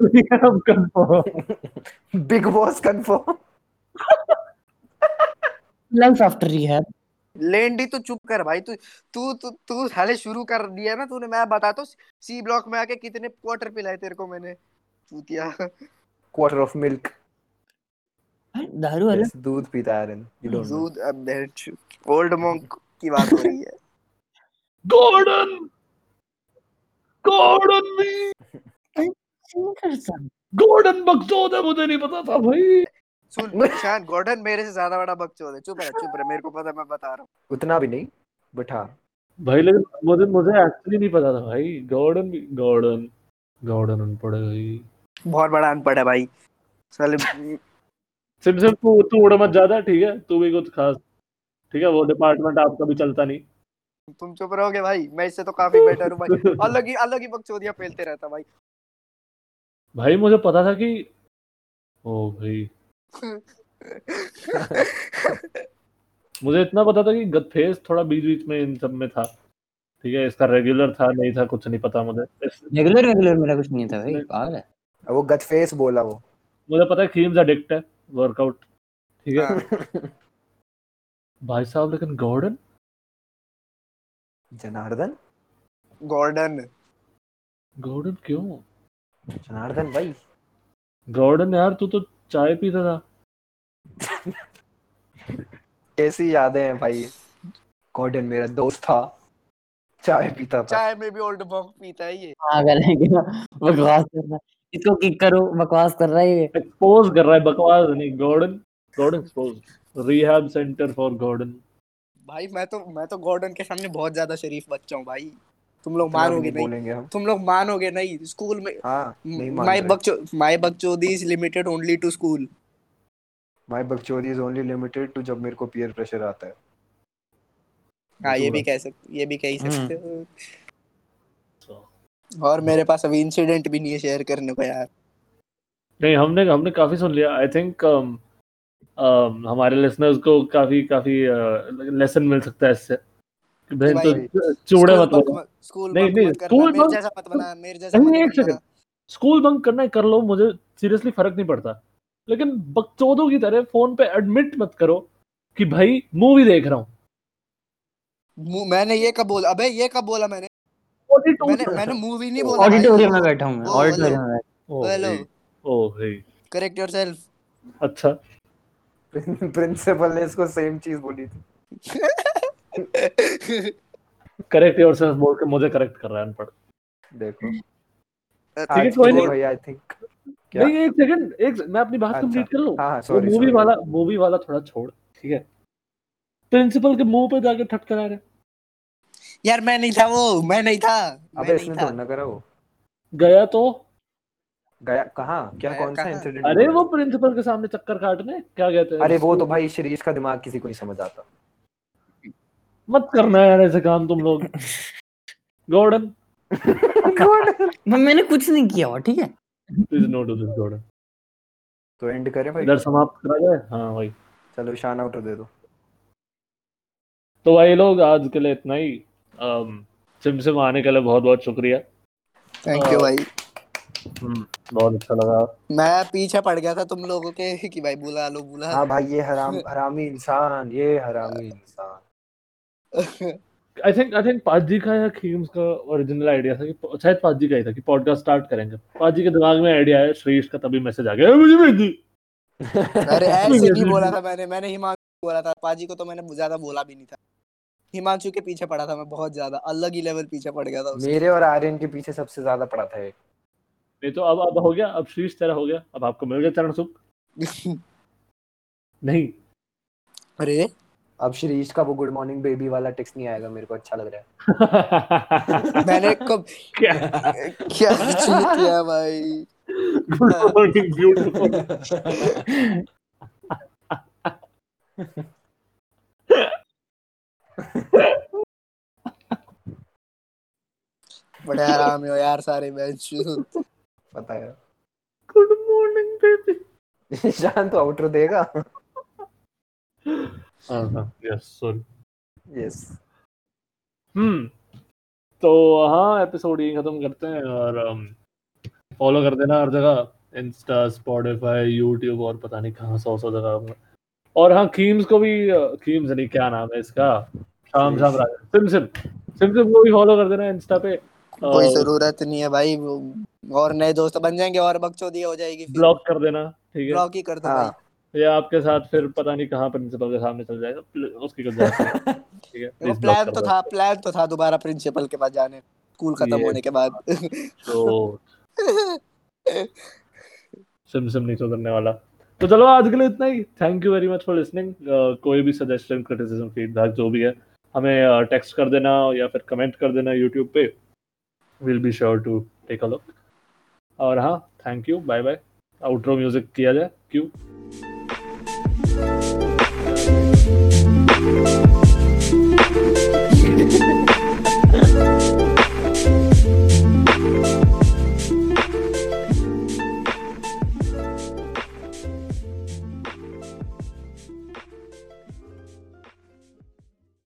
rehab confirm Bigg Boss confirm life after rehab लेंडी तो चुप कर भाई तू तू तू तू साले शुरू कर दिया ना तूने मैं बताता हूँ सी ब्लॉक में आके कितने क्वार्टर पिलाए तेरे को मैंने? चूतिया। क्वार्टर ऑफ़ मिल्क दारू अलग दूध पीता है आर्यन यू डोंट दूध अब ओल्ड मॉन्क की बात हो रही है। गॉर्डन गॉर्डन भी गॉर्डन बकचोद है मुझे नहीं पता था भाई। सुन ईशान गॉर्डन मेरे से ज़्यादा बड़ा बकचोद है। चुप रह चुप रह मेरे को पता मैं बता रहा हूँ। उतना भी नहीं बट हाँ। भाई लेकिन मुझे मुझे एक्चुअली नहीं पता था भाई। गॉर्डन भी गॉर्डन गॉर्डन अनपढ़ है भाई। बहुत बड़ा अनपढ़ है भाई। साले सिर्फ़ सिर्फ़ तू तू उड़ मत ज़्यादा ठीक है? तू भी कुछ खास ठीक है? वो डिपार्टमेंट आपका भी चलता नहीं। तुम चुप रहोगे भाई? मैं इससे तो काफ़ी बेटर हूँ भाई। अलग ही अलग ही बकचोदियाँ फैलते रहता भाई। भाई मुझे पता था कि ओ भाई मुझे इतना पता था कि गतफेस थोड़ा बीच बीच में इन सब में था। ठीक है इसका रेगुलर था नहीं था कुछ नहीं पता मुझे। रेगुलर रेगुलर मेरा कुछ नहीं था भाई पागल है। वो गट फेस बोला वो। मुझे पता है खीम्स एडिक्ट है वर्कआउट ठीक है। हाँ, भाई साहब लेकिन गॉर्डन जनार्दन? गॉर्डन गॉर्डन क्यों? जनार्दन भाई। गॉर्डन यार तू तो चाय पीता था। कैसी यादें हैं भाई? गॉर्डन मेरा दोस्त था चाय पीता था। चाय में भी ओल्ड मॉन्क पीता है ये। पागल है क्या? बकवास कर रहा है। इसको किक करो बकवास कर रहा है ये। एक्सपोज कर रहा है बकवास नहीं Gordon Gordon expose rehab centre for Gordon भाई मैं तो मैं तो गॉर्डन के सामने बहुत ज़्यादा शरीफ बच्चा हूँ भाई। तुम लोग मानोगे नहीं तुम लोग मानोगे नहीं। स्कूल में हाँ माय बकचो माय बकचोदी is limited only to school. My बकचोदी इज़ ओनली लिमिटेड टू जब मेरे को पीयर प्रेशर आता है। हाँ ये भी कह सकते ये भी कह ही हम्म। सकते हो। और मेरे पास अभी इंसिडेंट भी नहीं है शेयर करने को यार। नहीं हमने हमने काफ़ी सुन लिया। आई थिंक um, um, हमारे लिसनर्स को काफ़ी काफ़ी लेसन uh, मिल सकता है इससे। बहन तो चूड़े स्कूल मत बंक बनो। स्कूल नहीं, नहीं, करना स्कूल मेरे बंक- जैसा मत बना मेरे जैसा नहीं एक सेकंड स्कूल बंक करना है कर लो मुझे सीरियसली फ़र्क नहीं पड़ता। लेकिन बकचोदों की तरह फ़ोन पे एडमिट मत करो कि भाई मूवी देख रहा हूँ। मैंने ये कब बोला? अबे ये कब बोला मैंने? मैंने मैंने मूवी नहीं बोला ऑडिटोरियम में बैठा हूँ मैं ऑडिटोरियम में hello. Hey, oh hey correct yourself अच्छा। प्रिंसिपल ने इसको सेम चीज़ बोली थी। करेक्ट योरसेल्फ बोल के मुझे करेक्ट कर रहा है अनपढ़। देखो। ठीक है कोई के नहीं। भाई आई थिंक क्या? नहीं एक सेकंड एक मैं अपनी बात अच्छा, कंप्लीट कर लूँ? हाँ सॉरी मूवी वाला मूवी वाला थोड़ा छोड़ ठीक है? प्रिंसिपल के मुँह पे जाके ठट करा रहे यार मैं नहीं था वो मैं नहीं था अबे इसने तो ना करा वो। गया तो? गया कहाँ? क्या गया कौन सा इंसिडेंट अरे वो प्रिंसिपल के सामने चक्कर काटने क्या कहते हैं अरे वो तो भाई शरीर का दिमाग किसी को नहीं समझ आता। मत करना यार ऐसे काम तुम लोग। गॉर्डन मैं- मैंने कुछ नहीं किया और ठीक है? Please no do this Gordon तो एंड करें भाई। इधर समाप्त करा जाए? हाँ भाई चलो शान आउट दे दो। तो भाई लोग आज के लिए इतना ही। सिम सिम आने के लिए बहुत बहुत शुक्रिया। थैंक यू भाई। हम्म, बहुत अच्छा लगा। मैं पीछे पड़ गया था तुम लोगों के कि भाई बुला लो बुला हाँ भाई ये हराम हरामी इंसान ये हरामी इंसान। आई थिंक आई थिंक पाजी का या खीम्स का ओरिजिनल आइडिया था कि शायद पाजी का ही था कि पॉडकास्ट स्टार्ट करेंगे। पाजी के दिमाग में आइडिया आया श्रेष्ठ का तभी मैसेज आ गया मुझे भेज दी अरे ऐसे नहीं बोला था मैंने मैंने हिमांशु को बोला था। पाजी को तो मैंने ज़्यादा बोला भी नहीं था। हिमांशु के पीछे पड़ा था मैं बहुत ज़्यादा अलग ही लेवल पीछे पड़ गया था उसके। मेरे और आर्यन के पीछे सबसे ज़्यादा पड़ा था ये। नहीं तो अब अब हो गया अब शीश तेरा हो गया अब आपको मिल गया चरण सुख। नहीं। अरे? अब श्रीश का वो गुड मॉर्निंग बेबी वाला टेक्स्ट नहीं आएगा मेरे को अच्छा लग रहा है। मैंने कब क्या? क्या किया भाई? गुड मॉर्निंग ब्यूटीफुल बड़े आराम हो यार सारे बेंच पता है। गुड मॉर्निंग बेबी शान तो आउटरो देगा। यस सॉरी यस हम्म तो हाँ एपिसोड यही खत्म करते हैं और फॉलो कर देना हर जगह। इंस्टा स्पॉटिफाई यूट्यूब और पता नहीं कहाँ सौ सौ जगह और हाँ खीम्स को भी खीम्स नहीं क्या नाम है इसका? शाम शाम राजा। सिम सिम सिम सिम को भी फॉलो कर देना इंस्टा पे। कोई ज़रूरत नहीं है भाई। और नए दोस्त बन जाएँगे और बकचोदी हो जाएगी ब्लॉक कर देना ठीक है? ब्लॉक ही कर दो हाँ भाई। या आपके साथ फिर पता नहीं कहाँ प्रिंसिपल के सामने चल जाएगा उसकी कुछ ठीक है प्लान तो था प्लान तो था दोबारा प्रिंसिपल के पास जाने स्कूल खत्म होने के बाद। तो सिम सिम नहीं सुधरने वाला। तो चलो आज के लिए इतना ही। Thank you very much for listening कोई भी सजेशन क्रिटिसिज्म फीडबैक जो भी है हमें टेक्स्ट कर देना या फिर कमेंट कर देना यूट्यूब पे। Will be sure to take a look और हाँ thank you bye bye outro music किया जाए। क्यों you